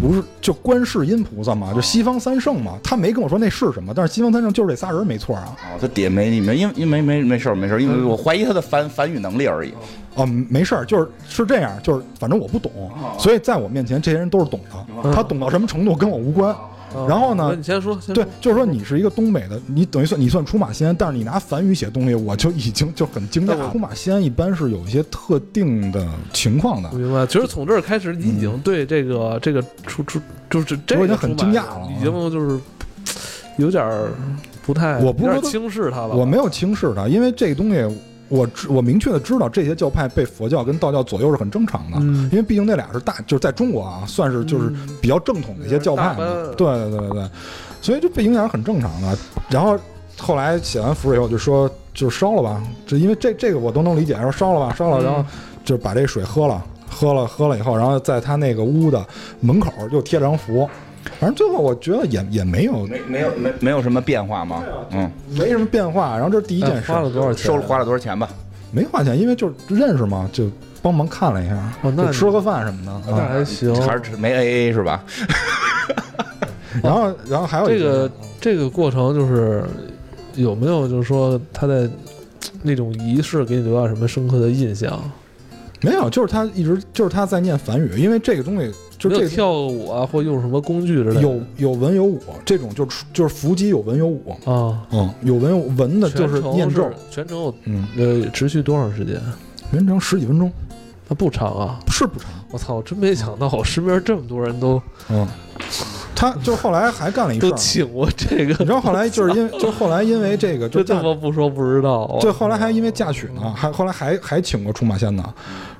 不是就观世音菩萨嘛，就西方三圣嘛。他没跟我说那是什么，但是西方三圣就是这仨人没错啊。哦，他爹没你没，因为因为没没事儿没事儿，因为我怀疑他的梵梵语能力而已。哦，没事儿，就是是这样，就是反正我不懂，所以在我面前这些人都是懂的。他懂到什么程度跟我无关。然后呢你先说，先对，就是说你是一个东北的，你等于算你算出马仙，但是你拿梵语写东西，我就已经就很惊讶。出马仙一般是有一些特定的情况的我，明白。其实从这儿开始，你已经对这个这个出出就是这个我已经很惊讶了已经就是有点儿不太，我不是轻视他了吧。我没有轻视他，因为这个东西我知我明确的知道这些教派被佛教跟道教左右是很正常的，嗯因为毕竟那俩是大，就是在中国啊，算是就是嗯比较正统的一些教派对对对对对，所以就被影响是很正常的。然后后来写完符以后就说就烧了吧，就因为这这个我都能理解，说烧了吧，烧了，然后就把这水喝了，喝了喝了以后，然后在他那个屋的门口又贴了张符，反正最后我觉得也也没有没没有没没有什么变化嘛？嗯，没什么变化，然后这是第一件事，哎花了多少钱？收了花了多少钱吧？没花钱，因为就是认识嘛，就帮忙看了一下，哦那就吃了个饭什么的。那啊还行。还是没 AA 是吧？然后然后还有一这个这个过程就是有没有就是说他在那种仪式给你留下什么深刻的印象？没有，就是他一直就是他在念梵语，因为这个东西就这个跳舞啊，或用什么工具之类的？有有文有武，这种就是就是伏击有文有武，啊，嗯，有文有文的就是念咒，全程有嗯，呃持续多长时间？全程十几分钟，那不长啊！是不长，我操，我真没想到，我身边这么多人都嗯，他就后来还干了一事都儿，请过这个，你知道后来就是因为 就后来因为这个就这他嫁，妈不说不知道。啊。就后来还因为嫁娶呢，还后来还还请过出马仙呢，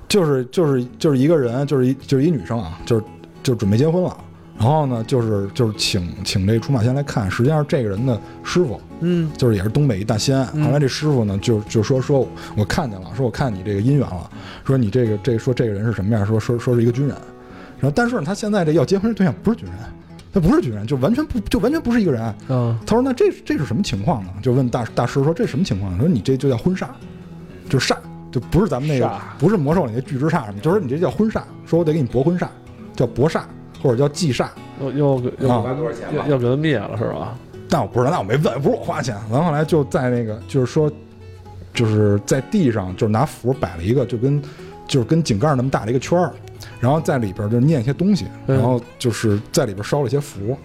就是就是就是一个人，就是一就是一女生啊，就是就准备结婚了。然后呢，就是就是请请这出马仙来看，实际上是这个人的师傅，嗯就是也是东北一大仙。嗯后来这师傅呢，就就说说我看见了，说我看你这个姻缘了，说你这个这个说这个人是什么样，说说说是一个军人。然后但是呢，他现在这要结婚的对象不是军人，他不是军人，就完全不就完全不是一个人。嗯他说那这这是什么情况呢？就问大大师说这什么情况？说你这就叫婚煞，就是煞，就不是咱们那个不是魔兽里那巨之煞什么，就是你这叫婚煞。说我得给你博婚煞，叫博煞或者叫忌煞。要要给要啊多少钱要要给他灭了是吧？但我不知道，那我没问，不是我花钱。完后来就在那个就是说，就是在地上就是拿符摆了一个，就跟就是跟井盖那么大的一个圈儿，然后在里边就念一些东西，嗯然后就是在里边烧了一些符。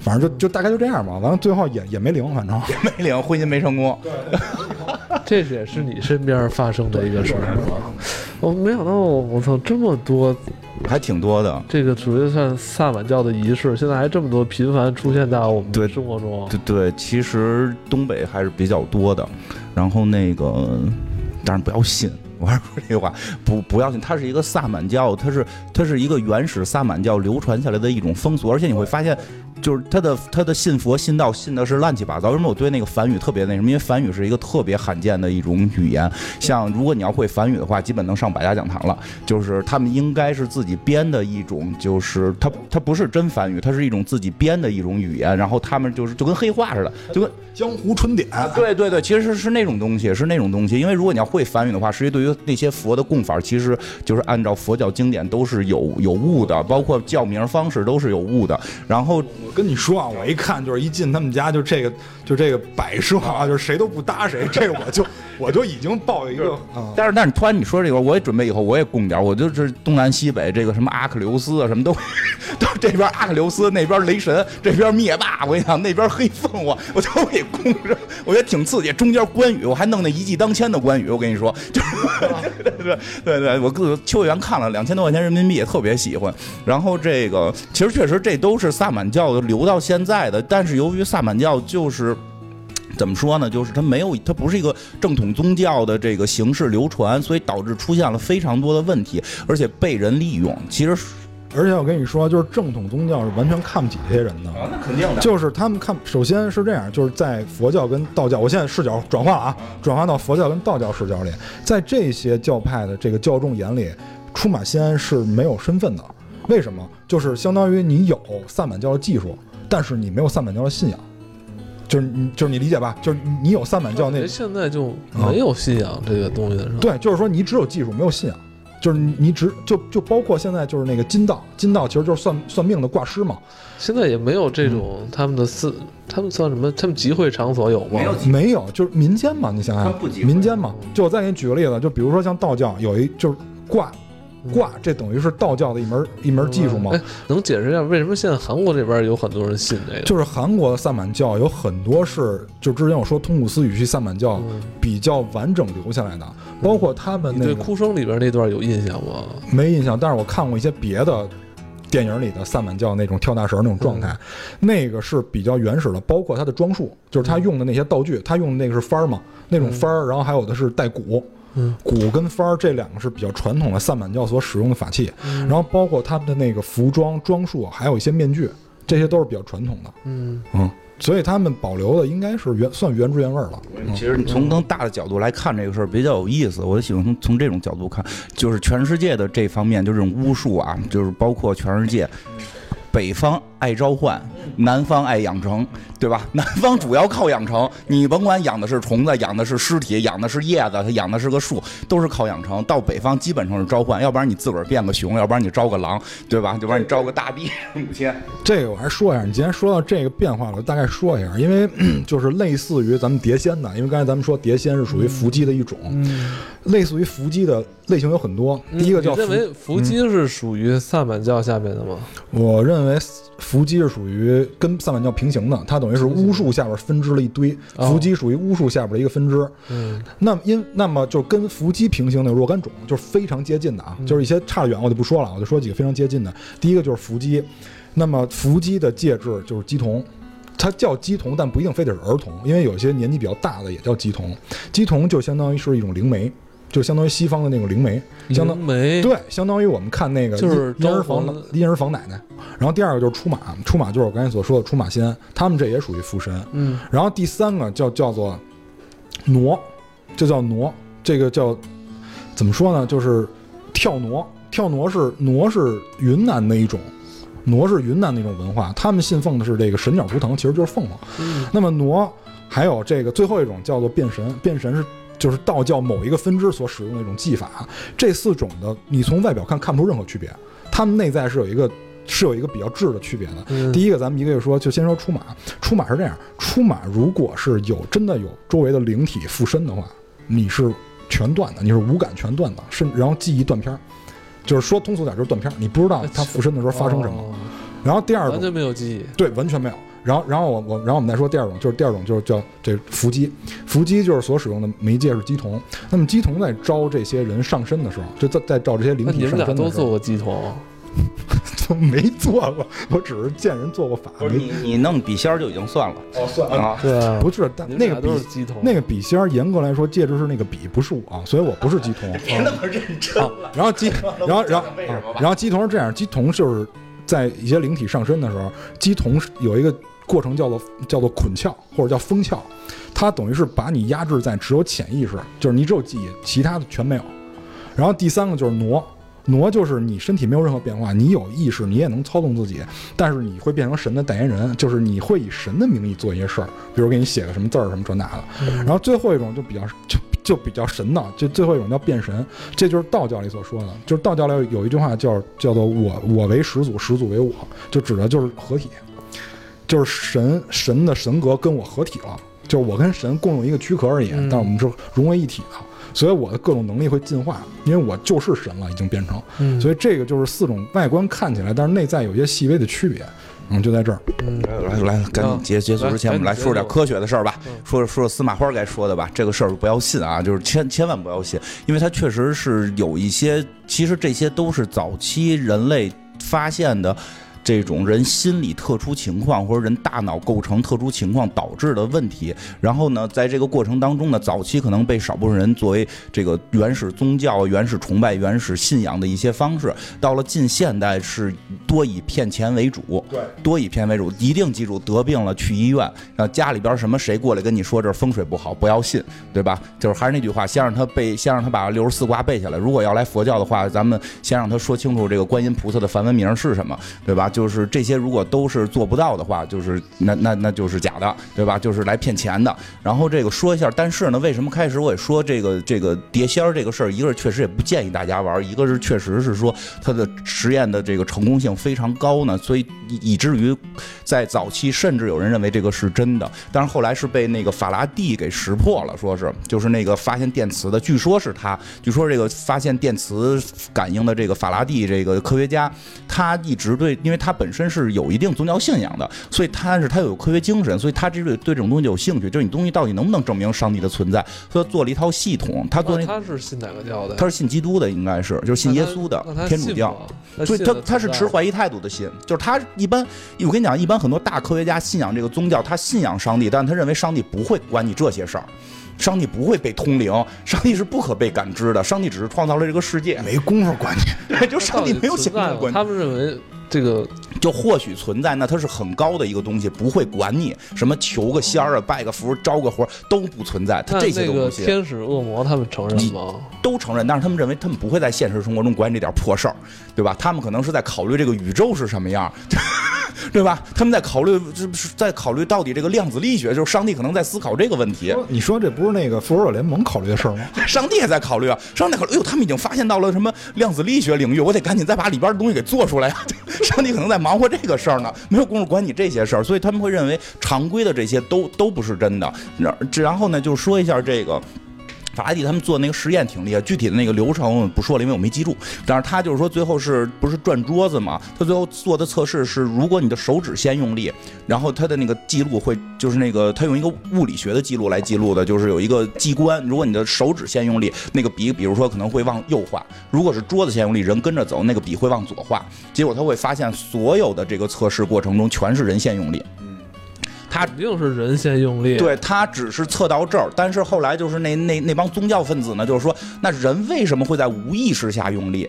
反正就就大概就这样吧，完了最后也也没灵，反正 也没灵婚姻没成功，这也是你身边发生的一个事儿吗？我没想到，我操，这么多，还挺多的。这个属于算萨满教的仪式，现在还这么多频繁出现在我们对的生活中。对对，其实东北还是比较多的。然后那个，但是不要信，我还是说这句话，不不要信。它是一个萨满教，它是它是一个原始萨满教流传下来的一种风俗，而且你会发现。就是他的他的信佛信道信的是乱七八糟。为什么我对那个梵语特别那什么？因为梵语是一个特别罕见的一种语言。像如果你要会梵语的话，基本能上百家讲堂了。就是他们应该是自己编的一种，就是它它不是真梵语，它是一种自己编的一种语言。然后他们就是就跟黑话似的，就跟江湖春典，对对对，其实是那种东西，是那种东西。因为如果你要会梵语的话，实际对于那些佛的供法，其实就是按照佛教经典都是有有误的，包括叫名方式都是有误的。然后我跟你说啊，我一看就是一进他们家就这个就这个摆设啊，就是谁都不搭谁，这个我就 我就已经抱有一个啊，但是，但是突然你说这个，我也准备以后我也供点，我就是东南西北这个什么阿克琉斯啊，什么都 都这边阿克琉斯，那边雷神，这边灭霸，我跟你讲，那边黑凤凰，我都给供上，我觉得挺刺激。中间关羽，我还弄那一骑当千的关羽，我跟你说，就是 对对对对，我个秋叶原看了两千多块钱人民币，也特别喜欢。然后这个其实确实这都是萨满教留到现在的，但是由于萨满教就是。怎么说呢？就是它没有，它不是一个正统宗教的这个形式流传，所以导致出现了非常多的问题，而且被人利用。其实而且我跟你说，就是正统宗教是完全看不起这些人的。啊，那肯定的，就是他们看，首先是这样，就是在佛教跟道教，我现在视角转化了啊，转化到佛教跟道教视角里，在这些教派的这个教众眼里，出马仙是没有身份的。为什么？就是相当于你有萨满教的技术，但是你没有萨满教的信仰，就是你就是你理解吧？就是你有萨满教那现在就没有信仰这个东西的，是吧？对，就是说你只有技术没有信仰，就是你你只就就包括现在就是那个金道，金道其实就是算算命的挂师嘛，现在也没有这种他们的寺，他们算什么？他们集会场所有吗？没有没有，就是民间嘛，你想想他们不集，会民间嘛。就我再给你举个例子，就比如说像道教有一就是卦，卦这等于是道教的一门一门技术吗。哎，能解释一下为什么现在韩国这边有很多人信这个？就是韩国的萨满教有很多是，就之前我说通古斯语系萨满教嗯。比较完整留下来的，包括他们那个哭声里边那段有印象吗？没印象，但是我看过一些别的电影里的萨满教那种跳大神那种状态，那个是比较原始的，包括他的装束，就是他用的那些道具，他用的那个是幡儿嘛，那种幡儿，然后还有的是带鼓，嗯鼓跟幡儿这两个是比较传统的萨满教所使用的法器，然后包括他们的那个服装装束，还有一些面具，这些都是比较传统的。嗯，嗯，所以他们保留的应该是原算原汁原味了。其实你从更大的角度来看这个事儿比较有意思，我喜欢从从这种角度看，就是全世界的这方面，就这种巫术啊，就是包括全世界，北方爱召唤，南方爱养成，对吧？南方主要靠养成，你甭管养的是虫子，养的是尸体，养的是叶子，它养的是个树，都是靠养成。到北方基本上是召唤，要不然你自个儿变个熊，要不然你招个狼，对吧？要不然你招个大逼 母亲。这个我还说一下，你既然说到这个变化了，大概说一下，因为 就是类似于咱们碟仙的，因为刚才咱们说碟仙是属于伏击的一种，类似于伏击的类型有很多。第一个叫你认为伏击是属于萨满教下面的吗？我认为伏击是属于跟萨满教平行的，它等于是巫术下边分支了一堆，哦伏击属于巫术下边的一个分支。嗯，那么因那么就跟伏击平行的若干种，就是非常接近的啊，就是一些差得远我就不说了，我就说几个非常接近的。第一个就是伏击，那么伏击的介质就是鸡童。它叫鸡童，但不一定非得是儿童，因为有些年纪比较大的也叫鸡童。鸡童就相当于是一种灵媒，就相当于西方的那种灵媒，相当灵媒对，相当于我们看那个就是婴婴儿房婴儿房奶奶。然后第二个就是出马，出马就是我刚才所说的出马仙，他们这也属于附身。嗯然后第三个叫叫做挪，这叫挪，这个叫怎么说呢？就是跳挪，跳挪是挪是云南的一种，挪是云南的一种文化，他们信奉的是这个神鸟图腾，其实就是凤凰。嗯那么挪还有这个最后一种叫做变神，变神是就是道教某一个分支所使用的一种技法。这四种的你从外表看看不出任何区别，它们内在是有一个是有一个比较质的区别的。嗯，第一个，咱们一个个说，就先说出马。出马是这样，出马如果是有真的有周围的灵体附身的话，你是全断的，你是五感全断的，甚然后记忆断片儿，就是说通俗点就是断片儿，你不知道他附身的时候发生什么。哦然后第二个，完全没有记忆。对，完全没有。然后，然后我我，然后我们再说第二种，就是第二种就是叫这伏击，伏击就是所使用的媒介是鸡童。那么鸡童在招这些人上身的时候，就在在招这些灵体那你们俩上身的时候，都做过鸡童？都没做过，我只是见人做过法，不是你你弄笔仙儿就已经算了哦算了啊。对啊，不是，但那个笔都是鸡童。那个笔仙儿，严格来说，介质是那个笔，不是我，所以我不是鸡童。别那么认真啊然后鸡，然后然后然后鸡童是这样，鸡童就是在一些灵体上身的时候，鸡童是有一个过程叫做叫做捆窍或者叫封窍，它等于是把你压制在只有潜意识，就是你只有记忆，其他的全没有。然后第三个就是挪。挪就是你身体没有任何变化，你有意识，你也能操纵自己，但是你会变成神的代言人，就是你会以神的名义做一些事儿，比如给你写个什么字儿什么这那的。然后最后一种就比较就就比较神的，就最后一种叫变神，这就是道教里所说的，就是道教里有一句话叫叫做我我为始祖，始祖为我，就指的就是合体，就是神神的神格跟我合体了，就是我跟神共用一个躯壳而已，嗯但是我们是融为一体的。所以我的各种能力会进化，因为我就是神了，已经变成。嗯，所以这个就是四种外观看起来，但是内在有一些细微的区别。嗯，就在这儿。嗯来来，赶紧结结束之前，我们来说点科学的事儿吧。说说说司马花该说的吧。这个事儿不要信啊，就是千千万不要信，因为它确实是有一些，其实这些都是早期人类发现的。这种人心理特殊情况或者人大脑构成特殊情况导致的问题，然后呢，在这个过程当中呢，早期可能被少部分人作为这个原始宗教、原始崇拜、原始信仰的一些方式，到了近现代是多以骗钱为主，对，多以骗为主，一定记住，得病了去医院，然后家里边什么谁过来跟你说这风水不好，不要信，对吧？就是还是那句话，先让他背，先让他把六十四卦背下来。如果要来佛教的话，咱们先让他说清楚这个观音菩萨的梵文名是什么，对吧？就就是这些如果都是做不到的话，就是那那那就是假的，对吧？就是来骗钱的。然后这个说一下，但是呢，为什么开始我也说这个这个碟仙儿这个事儿，一个是确实也不建议大家玩，一个是确实是说它的实验的这个成功性非常高呢，所以以至于在早期甚至有人认为这个是真的，但是后来是被那个法拉第给识破了，说是就是那个发现电磁的，据说是他，据说这个发现电磁感应的这个法拉第这个科学家，他一直对，因为他本身是有一定宗教信仰的，所以他是他有科学精神，所以他这对对这种东西有兴趣，就是你东西到底能不能证明上帝的存在，所以他做了一套系统，他做那那他是信哪个教的？他是信基督的，应该是就是信耶稣的天主教。所以他他是持怀疑态度的信，就是他一般，我跟你讲，一般很多大科学家信仰这个宗教，他信仰上帝，但他认为上帝不会管你这些事儿，上帝不会被通灵，上帝是不可被感知的，上帝只是创造了这个世界，没工夫管你。对，就上帝没有想过管他们认为这个就或许存在，那它是很高的一个东西，不会管你什么求个仙儿啊、拜个福、招个活都不存在。它这些东西，天使、恶魔他们承认吗？都承认，但是他们认为他们不会在现实生活中管这点破事儿，对吧？他们可能是在考虑这个宇宙是什么样。对吧？他们在考虑，这是在考虑到底这个量子力学，就是上帝可能在思考这个问题。你说这不是那个复仇者联盟考虑的事儿吗？上帝也在考虑啊！上帝考虑，哎呦，他们已经发现到了什么量子力学领域，我得赶紧再把里边的东西给做出来呀！上帝可能在忙忙活这个事儿呢，没有功夫管你这些事儿，所以他们会认为常规的这些都都不是真的。然后呢，就说一下这个。法拉第他们做那个实验挺厉害，具体的那个流程我不说了，因为我没记住。但是他就是说，最后是不是转桌子嘛？他最后做的测试是，如果你的手指先用力，然后他的那个记录会，就是那个他用一个物理学的记录来记录的，就是有一个机关，如果你的手指先用力，那个笔，比如说可能会往右画；如果是桌子先用力，人跟着走，那个笔会往左画。结果他会发现，所有的这个测试过程中全是人先用力。他肯定是人先用力，对他只是测到这儿，但是后来就是那那那帮宗教分子呢，就是说，那人为什么会在无意识下用力？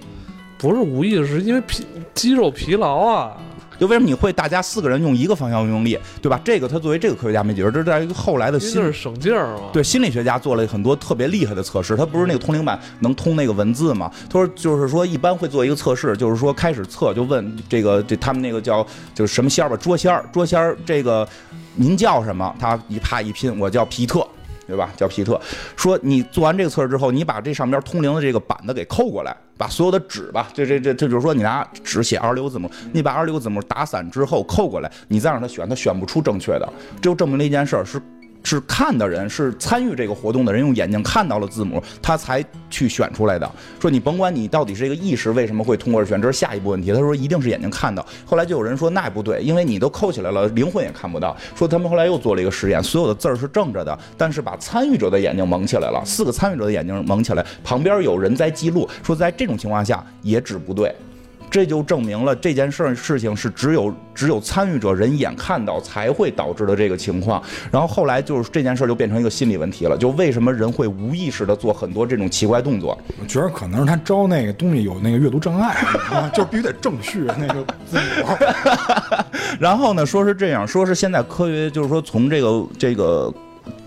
不是无意识，是因为疲肌肉疲劳啊。就为什么你会大家四个人用一个方向用力，对吧？这个他作为这个科学家没解释，这是在一个后来的心是省劲儿嘛？对，心理学家做了很多特别厉害的测试，他不是那个通灵板能通那个文字嘛？他说就是说一般会做一个测试，就是说开始测就问这个这他们那个叫就是什么仙儿吧，捉仙儿，捉仙儿这个。您叫什么？他一啪一拼，我叫皮特，对吧？叫皮特。说你做完这个测试之后，你把这上边通灵的这个板子给扣过来，把所有的纸吧，这这这这就是说你拿纸写二十六字母，你把二十六字母打散之后扣过来，你再让他选，他选不出正确的，这就证明了一件事是。是看的人，是参与这个活动的人，用眼睛看到了字母，他才去选出来的。说你甭管你到底是一个意识为什么会通过选，这是下一步问题。他说一定是眼睛看到。后来就有人说那不对，因为你都扣起来了，灵魂也看不到。说他们后来又做了一个实验，所有的字儿是正着的，但是把参与者的眼睛蒙起来了，四个参与者的眼睛蒙起来，旁边有人在记录。说在这种情况下也指不对。这就证明了这件事儿事情是只有只有参与者人眼看到才会导致的这个情况。然后后来就是这件事儿就变成一个心理问题了，就为什么人会无意识的做很多这种奇怪动作？我觉得可能是他招那个东西有那个阅读障碍，就必须得正序那个字母。然后呢，说是这样，说是现在科学就是说从这个这个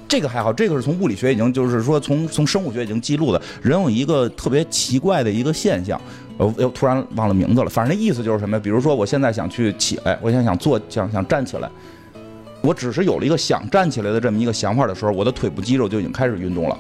这个还好，这个是从物理学已经就是说从从生物学已经记录的，人有一个特别奇怪的一个现象。呃又突然忘了名字了，反正那意思就是什么？比如说，我现在想去起来，我现在想坐，想想站起来，我只是有了一个想站起来的这么一个想法的时候，我的腿部肌肉就已经开始运动了。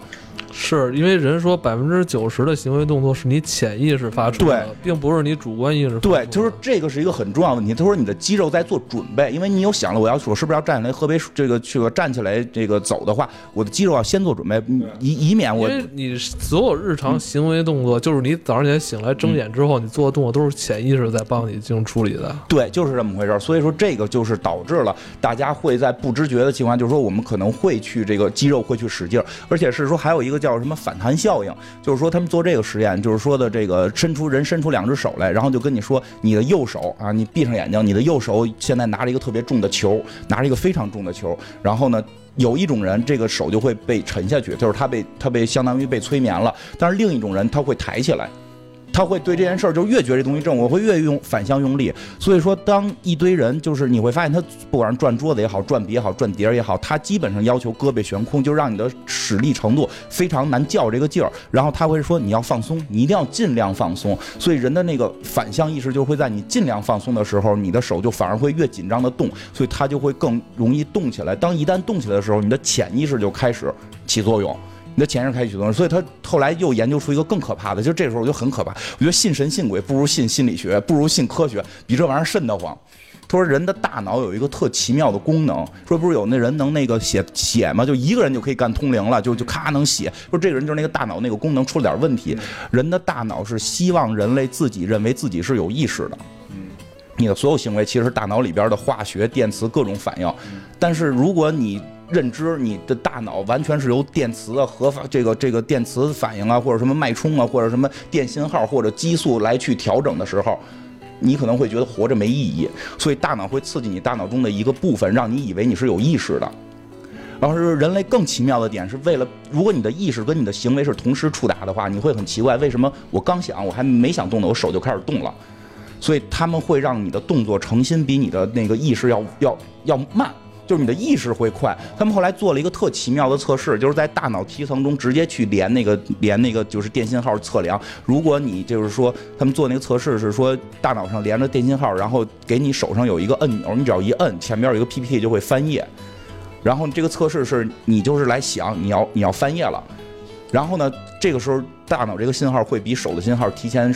是因为人说百分之九十的行为动作是你潜意识发出的，并不是你主观意识。对，就是这个是一个很重要的问题。他说你的肌肉在做准备，因为你有想了，我要我是不是要站起来喝杯这个去个站起来这个走的话，我的肌肉要先做准备，以以免我。因为你所有日常行为动作，就是你早上起来醒来睁眼之后，你做的动作都是潜意识在帮你进行处理的。对，就是这么回事。所以说这个就是导致了大家会在不知觉的情况，就是说我们可能会去这个肌肉会去使劲，而且是说还有一个叫什么反弹。效应就是说，他们做这个实验，就是说的这个伸出人伸出两只手来，然后就跟你说，你的右手啊，你闭上眼睛，你的右手现在拿着一个特别重的球，拿着一个非常重的球，然后呢，有一种人这个手就会被沉下去，就是他被他被相当于被催眠了，但是另一种人他会抬起来。他会对这件事儿就越觉得这东西正，我会越用反向用力。所以说，当一堆人就是你会发现，他不管是转桌子也好，转笔也好，转碟儿也好，他基本上要求胳膊悬空，就让你的使力程度非常难较这个劲儿。然后他会说你要放松，你一定要尽量放松。所以人的那个反向意识就会在你尽量放松的时候，你的手就反而会越紧张的动，所以它就会更容易动起来。当一旦动起来的时候，你的潜意识就开始起作用。你的潜意识开始启动，所以他后来又研究出一个更可怕的，就这时候我就很可怕。我觉得信神信鬼不如信心理学，不如信科学，比这玩意儿瘆得慌。他说人的大脑有一个特奇妙的功能，说不是有那人能那个写写吗？就一个人就可以干通灵了，就就咔能写。说这个人就是那个大脑那个功能出了点问题。人的大脑是希望人类自己认为自己是有意识的。嗯，你的所有行为其实是大脑里边的化学、电磁各种反应。但是如果你认知你的大脑完全是由电磁啊、核反这个这个电磁反应啊，或者什么脉冲啊，或者什么电信号或者激素来去调整的时候，你可能会觉得活着没意义。所以大脑会刺激你大脑中的一个部分，让你以为你是有意识的。然后是人类更奇妙的点，是为了如果你的意识跟你的行为是同时触达的话，你会很奇怪，为什么我刚想我还没想动呢，我手就开始动了。所以他们会让你的动作成心比你的那个意识要要要慢。就是你的意识会快。他们后来做了一个特奇妙的测试，就是在大脑皮层中直接去连那个连那个就是电信号测量。如果你就是说他们做那个测试是说大脑上连着电信号，然后给你手上有一个按钮，你只要一摁，前面有一个 PPT 就会翻页。然后这个测试是你就是来想你要你要翻页了，然后呢这个时候大脑这个信号会比手的信号提前。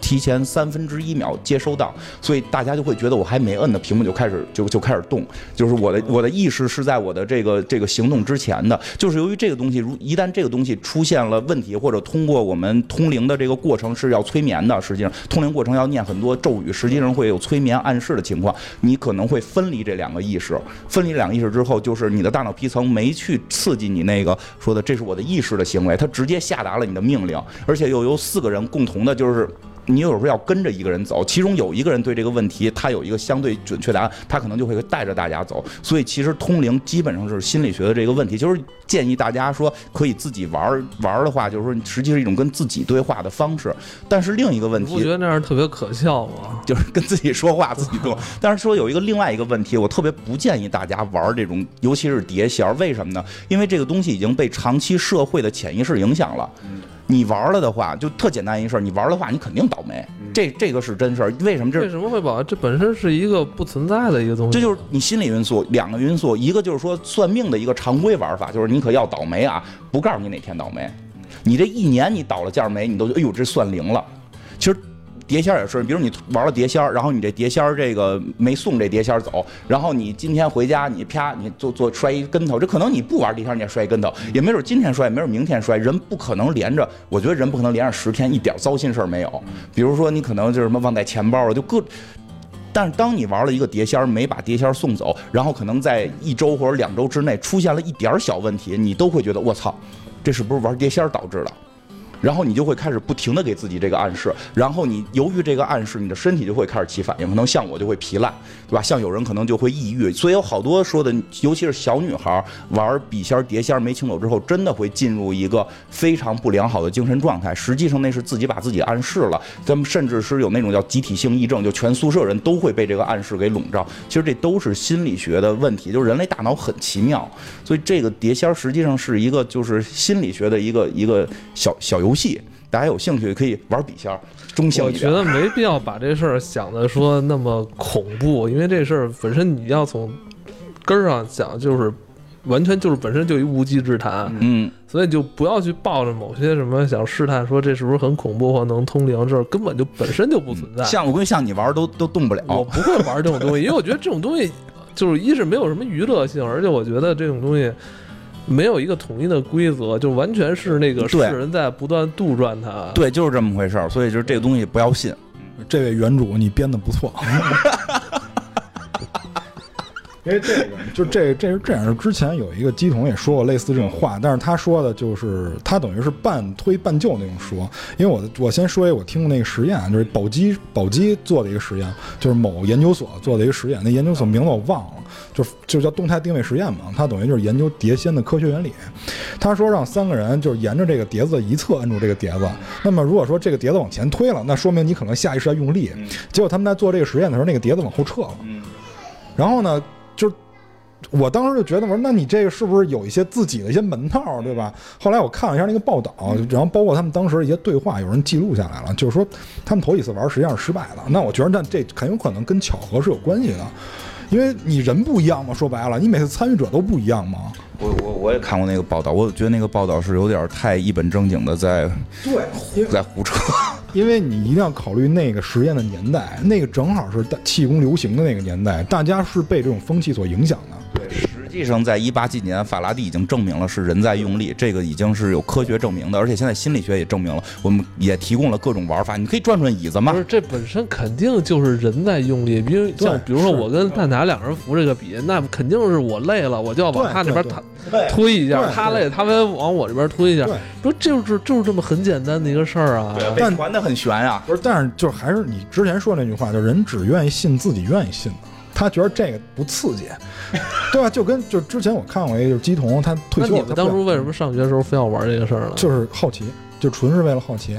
提前三分之一秒接收到，所以大家就会觉得我还没摁呢，屏幕就开始就就开始动，就是我的我的意识是在我的这个这个行动之前的，就是由于这个东西，如一旦这个东西出现了问题，或者通过我们通灵的这个过程是要催眠的，实际上通灵过程要念很多咒语，实际上会有催眠暗示的情况，你可能会分离这两个意识，分离两个意识之后，就是你的大脑皮层没去刺激你那个说的这是我的意识的行为，它直接下达了你的命令，而且又由四个人共同的，就是。你有时候要跟着一个人走，其中有一个人对这个问题他有一个相对准确答案，他可能就会带着大家走。所以其实通灵基本上是心理学的这个问题，就是建议大家说可以自己玩玩的话，就是说实际是一种跟自己对话的方式。但是另一个问题，我觉得那样特别可笑吗？就是跟自己说话，自己动。但是说有一个另外一个问题，我特别不建议大家玩这种，尤其是碟仙。为什么呢？因为这个东西已经被长期社会的潜意识影响了。你玩了的话，就特简单一事儿。你玩的话，你肯定倒霉。这这个是真事儿。为什么这？为什么会保？这本身是一个不存在的一个东西。这就是你心理因素，两个因素。一个就是说算命的一个常规玩法，就是你可要倒霉啊，不告诉你哪天倒霉。你这一年你倒了件霉，你都哎呦这算灵了。其实。碟仙也是，比如你玩了碟仙，然后你这碟仙这个没送这碟仙走，然后你今天回家你啪你做做摔一跟头，这可能你不玩碟仙你也摔一跟头，也没准今天摔，没准明天摔，人不可能连着，我觉得人不可能连着十天一点糟心事儿没有。比如说你可能就是什么忘带钱包了，就各，但是当你玩了一个碟仙没把碟仙送走，然后可能在一周或者两周之内出现了一点小问题，你都会觉得我操，这是不是玩碟仙导致的？然后你就会开始不停的给自己这个暗示，然后你由于这个暗示，你的身体就会开始起反应，可能像我就会疲烂，对吧？像有人可能就会抑郁，所以有好多说的，尤其是小女孩玩笔仙、碟仙没清走之后，真的会进入一个非常不良好的精神状态。实际上那是自己把自己暗示了，咱们甚至是有那种叫集体性癔症，就全宿舍人都会被这个暗示给笼罩。其实这都是心理学的问题，就是人类大脑很奇妙，所以这个碟仙实际上是一个就是心理学的一个一个小小游。游戏，大家有兴趣可以玩笔仙，中性我觉得没必要把这事儿想的说那么恐怖，因为这事儿本身你要从根儿上讲，就是完全就是本身就一无稽之谈。嗯，所以就不要去抱着某些什么想试探说这是不是很恐怖或能通灵，这根本就本身就不存在。像我跟像你玩都都动不了，我不会玩这种东西，因为我觉得这种东西就是一是没有什么娱乐性，而且我觉得这种东西。没有一个统一的规则，就完全是那个世人在不断杜撰它。对，就是这么回事儿。所以就是这个东西不要信。这位原主，你编的不错。因为这个，就这这是这样。之前有一个机童也说过类似这种话，但是他说的就是他等于是半推半就那种说。因为我我先说一个我听过那个实验，就是宝鸡宝鸡做的一个实验，就是某研究所做的一个实验。那研究所名字我忘了，就就叫动态定位实验嘛。他等于就是研究碟仙的科学原理。他说让三个人就是沿着这个碟子的一侧摁住这个碟子，那么如果说这个碟子往前推了，那说明你可能下意识在用力。结果他们在做这个实验的时候，那个碟子往后撤了。然后呢？就是我当时就觉得，我说那你这个是不是有一些自己的一些门道，对吧？后来我看了一下那个报道，然后包括他们当时一些对话，有人记录下来了，就是说他们头几次玩实际上是失败了。那我觉得那这很有可能跟巧合是有关系的，因为你人不一样嘛，说白了，你每次参与者都不一样嘛。我我我也看过那个报道，我觉得那个报道是有点太一本正经的在对在胡扯，因为你一定要考虑那个实验的年代，那个正好是气功流行的那个年代，大家是被这种风气所影响的。对。实际上，在一八几年，法拉第已经证明了是人在用力，这个已经是有科学证明的，而且现在心理学也证明了，我们也提供了各种玩法，你可以转转椅子吗？不是，这本身肯定就是人在用力，比如像比如说我跟蛋挞两个人扶这个笔，那肯定是我累了，我就要往他那边推推一下，他累，他们往我这边推一下，不就是就是这么很简单的一个事儿啊。但传的很悬呀，不是，但是就还是你之前说那句话，就人只愿意信自己愿意信的。他觉得这个不刺激，对吧？就跟就之前我看过一个，就是姬童，他退休。那你们当初为什么上学的时候非要玩这个事儿呢？就是好奇，就纯是为了好奇。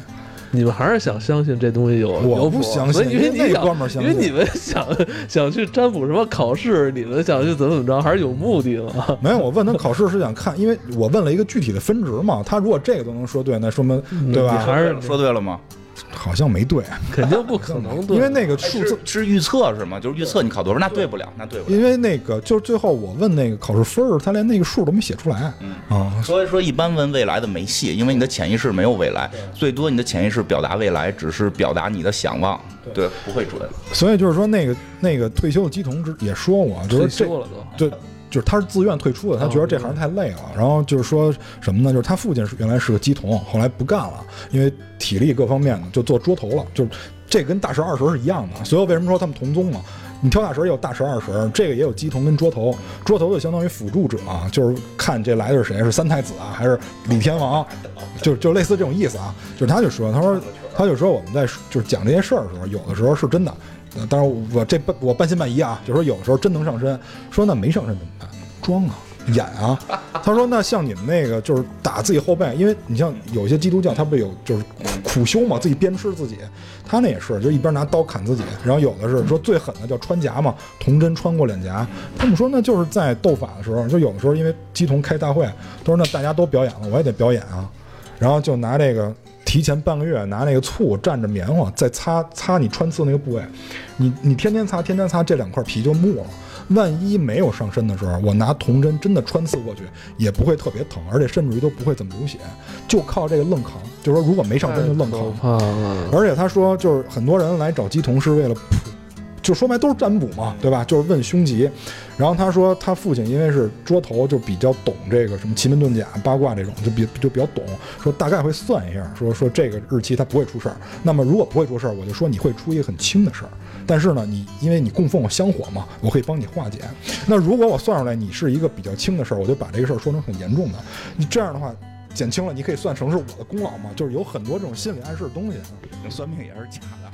你们还是想相信这东西有我不相信，因为你那想哥们儿相信。因为你们想 想去占卜什么考试，你们想去怎么怎么着，还是有目的嘛？没有，我问他考试是想看，因为我问了一个具体的分值嘛。他如果这个都能说对，那说明对吧？你还是说对了吗？好像没对，肯定不可能 对，因为那个数字是是预测是吗？就是预测你考多少，那对不了，那对不了。因为那个就是最后我问那个考试分儿，他连那个数都没写出来啊。所以说，一般问未来的没戏，因为你的潜意识没有未来，最多你的潜意识表达未来，只是表达你的想望，对，不会准。所以就是说，那个那个退休的基童之也说我，就退是这休了都。就就是他是自愿退出的，他觉得这行太累了。然后就是说什么呢？就是他父亲是原来是个鸡童，后来不干了，因为体力各方面呢就做桌头了。就是这跟大蛇二蛇是一样的。所以为什么说他们同宗嘛？你挑大神也有大神二神，这个也有鸡童跟桌头。桌头就相当于辅助者啊，就是看这来的是谁，是三太子啊，还是李天王，就就类似这种意思啊。就是他就说，他说他就说我们在就是讲这些事儿的时候，有的时候是真的。呃当然我这半我半信半疑啊，就说有的时候真能上身，说那没上身怎么办？装啊，演啊。他说那像你们那个就是打自己后背，因为你像有些基督教他不有就是苦修嘛，自己鞭笞自己，他那也是就一边拿刀砍自己，然后有的是说最狠的叫穿甲嘛，铜针穿过脸颊。他们说那就是在斗法的时候，就有的时候因为基童开大会，都说那大家都表演了，我也得表演啊，然后就拿这个。提前半个月拿那个醋蘸着棉花，再擦擦你穿刺那个部位，你你天天擦天天擦，这两块皮就没了。万一没有上身的时候，我拿铜针真的穿刺过去，也不会特别疼，而且甚至于都不会怎么流血，就靠这个愣扛。就是说，如果没上身就愣扛。而且他说，就是很多人来找鸡童是为了普，就说白都是占卜嘛，对吧？就是问凶吉。然后他说，他父亲因为是桌头，就比较懂这个什么奇门遁甲、八卦这种，就比就比较懂。说大概会算一下，说说这个日期他不会出事儿。那么如果不会出事儿，我就说你会出一个很轻的事儿。但是呢，你因为你供奉我香火嘛，我可以帮你化解。那如果我算出来你是一个比较轻的事儿，我就把这个事儿说成很严重的。你这样的话。减轻了，你可以算成是我的功劳嘛？就是有很多这种心理暗示的东西。算命也是假的。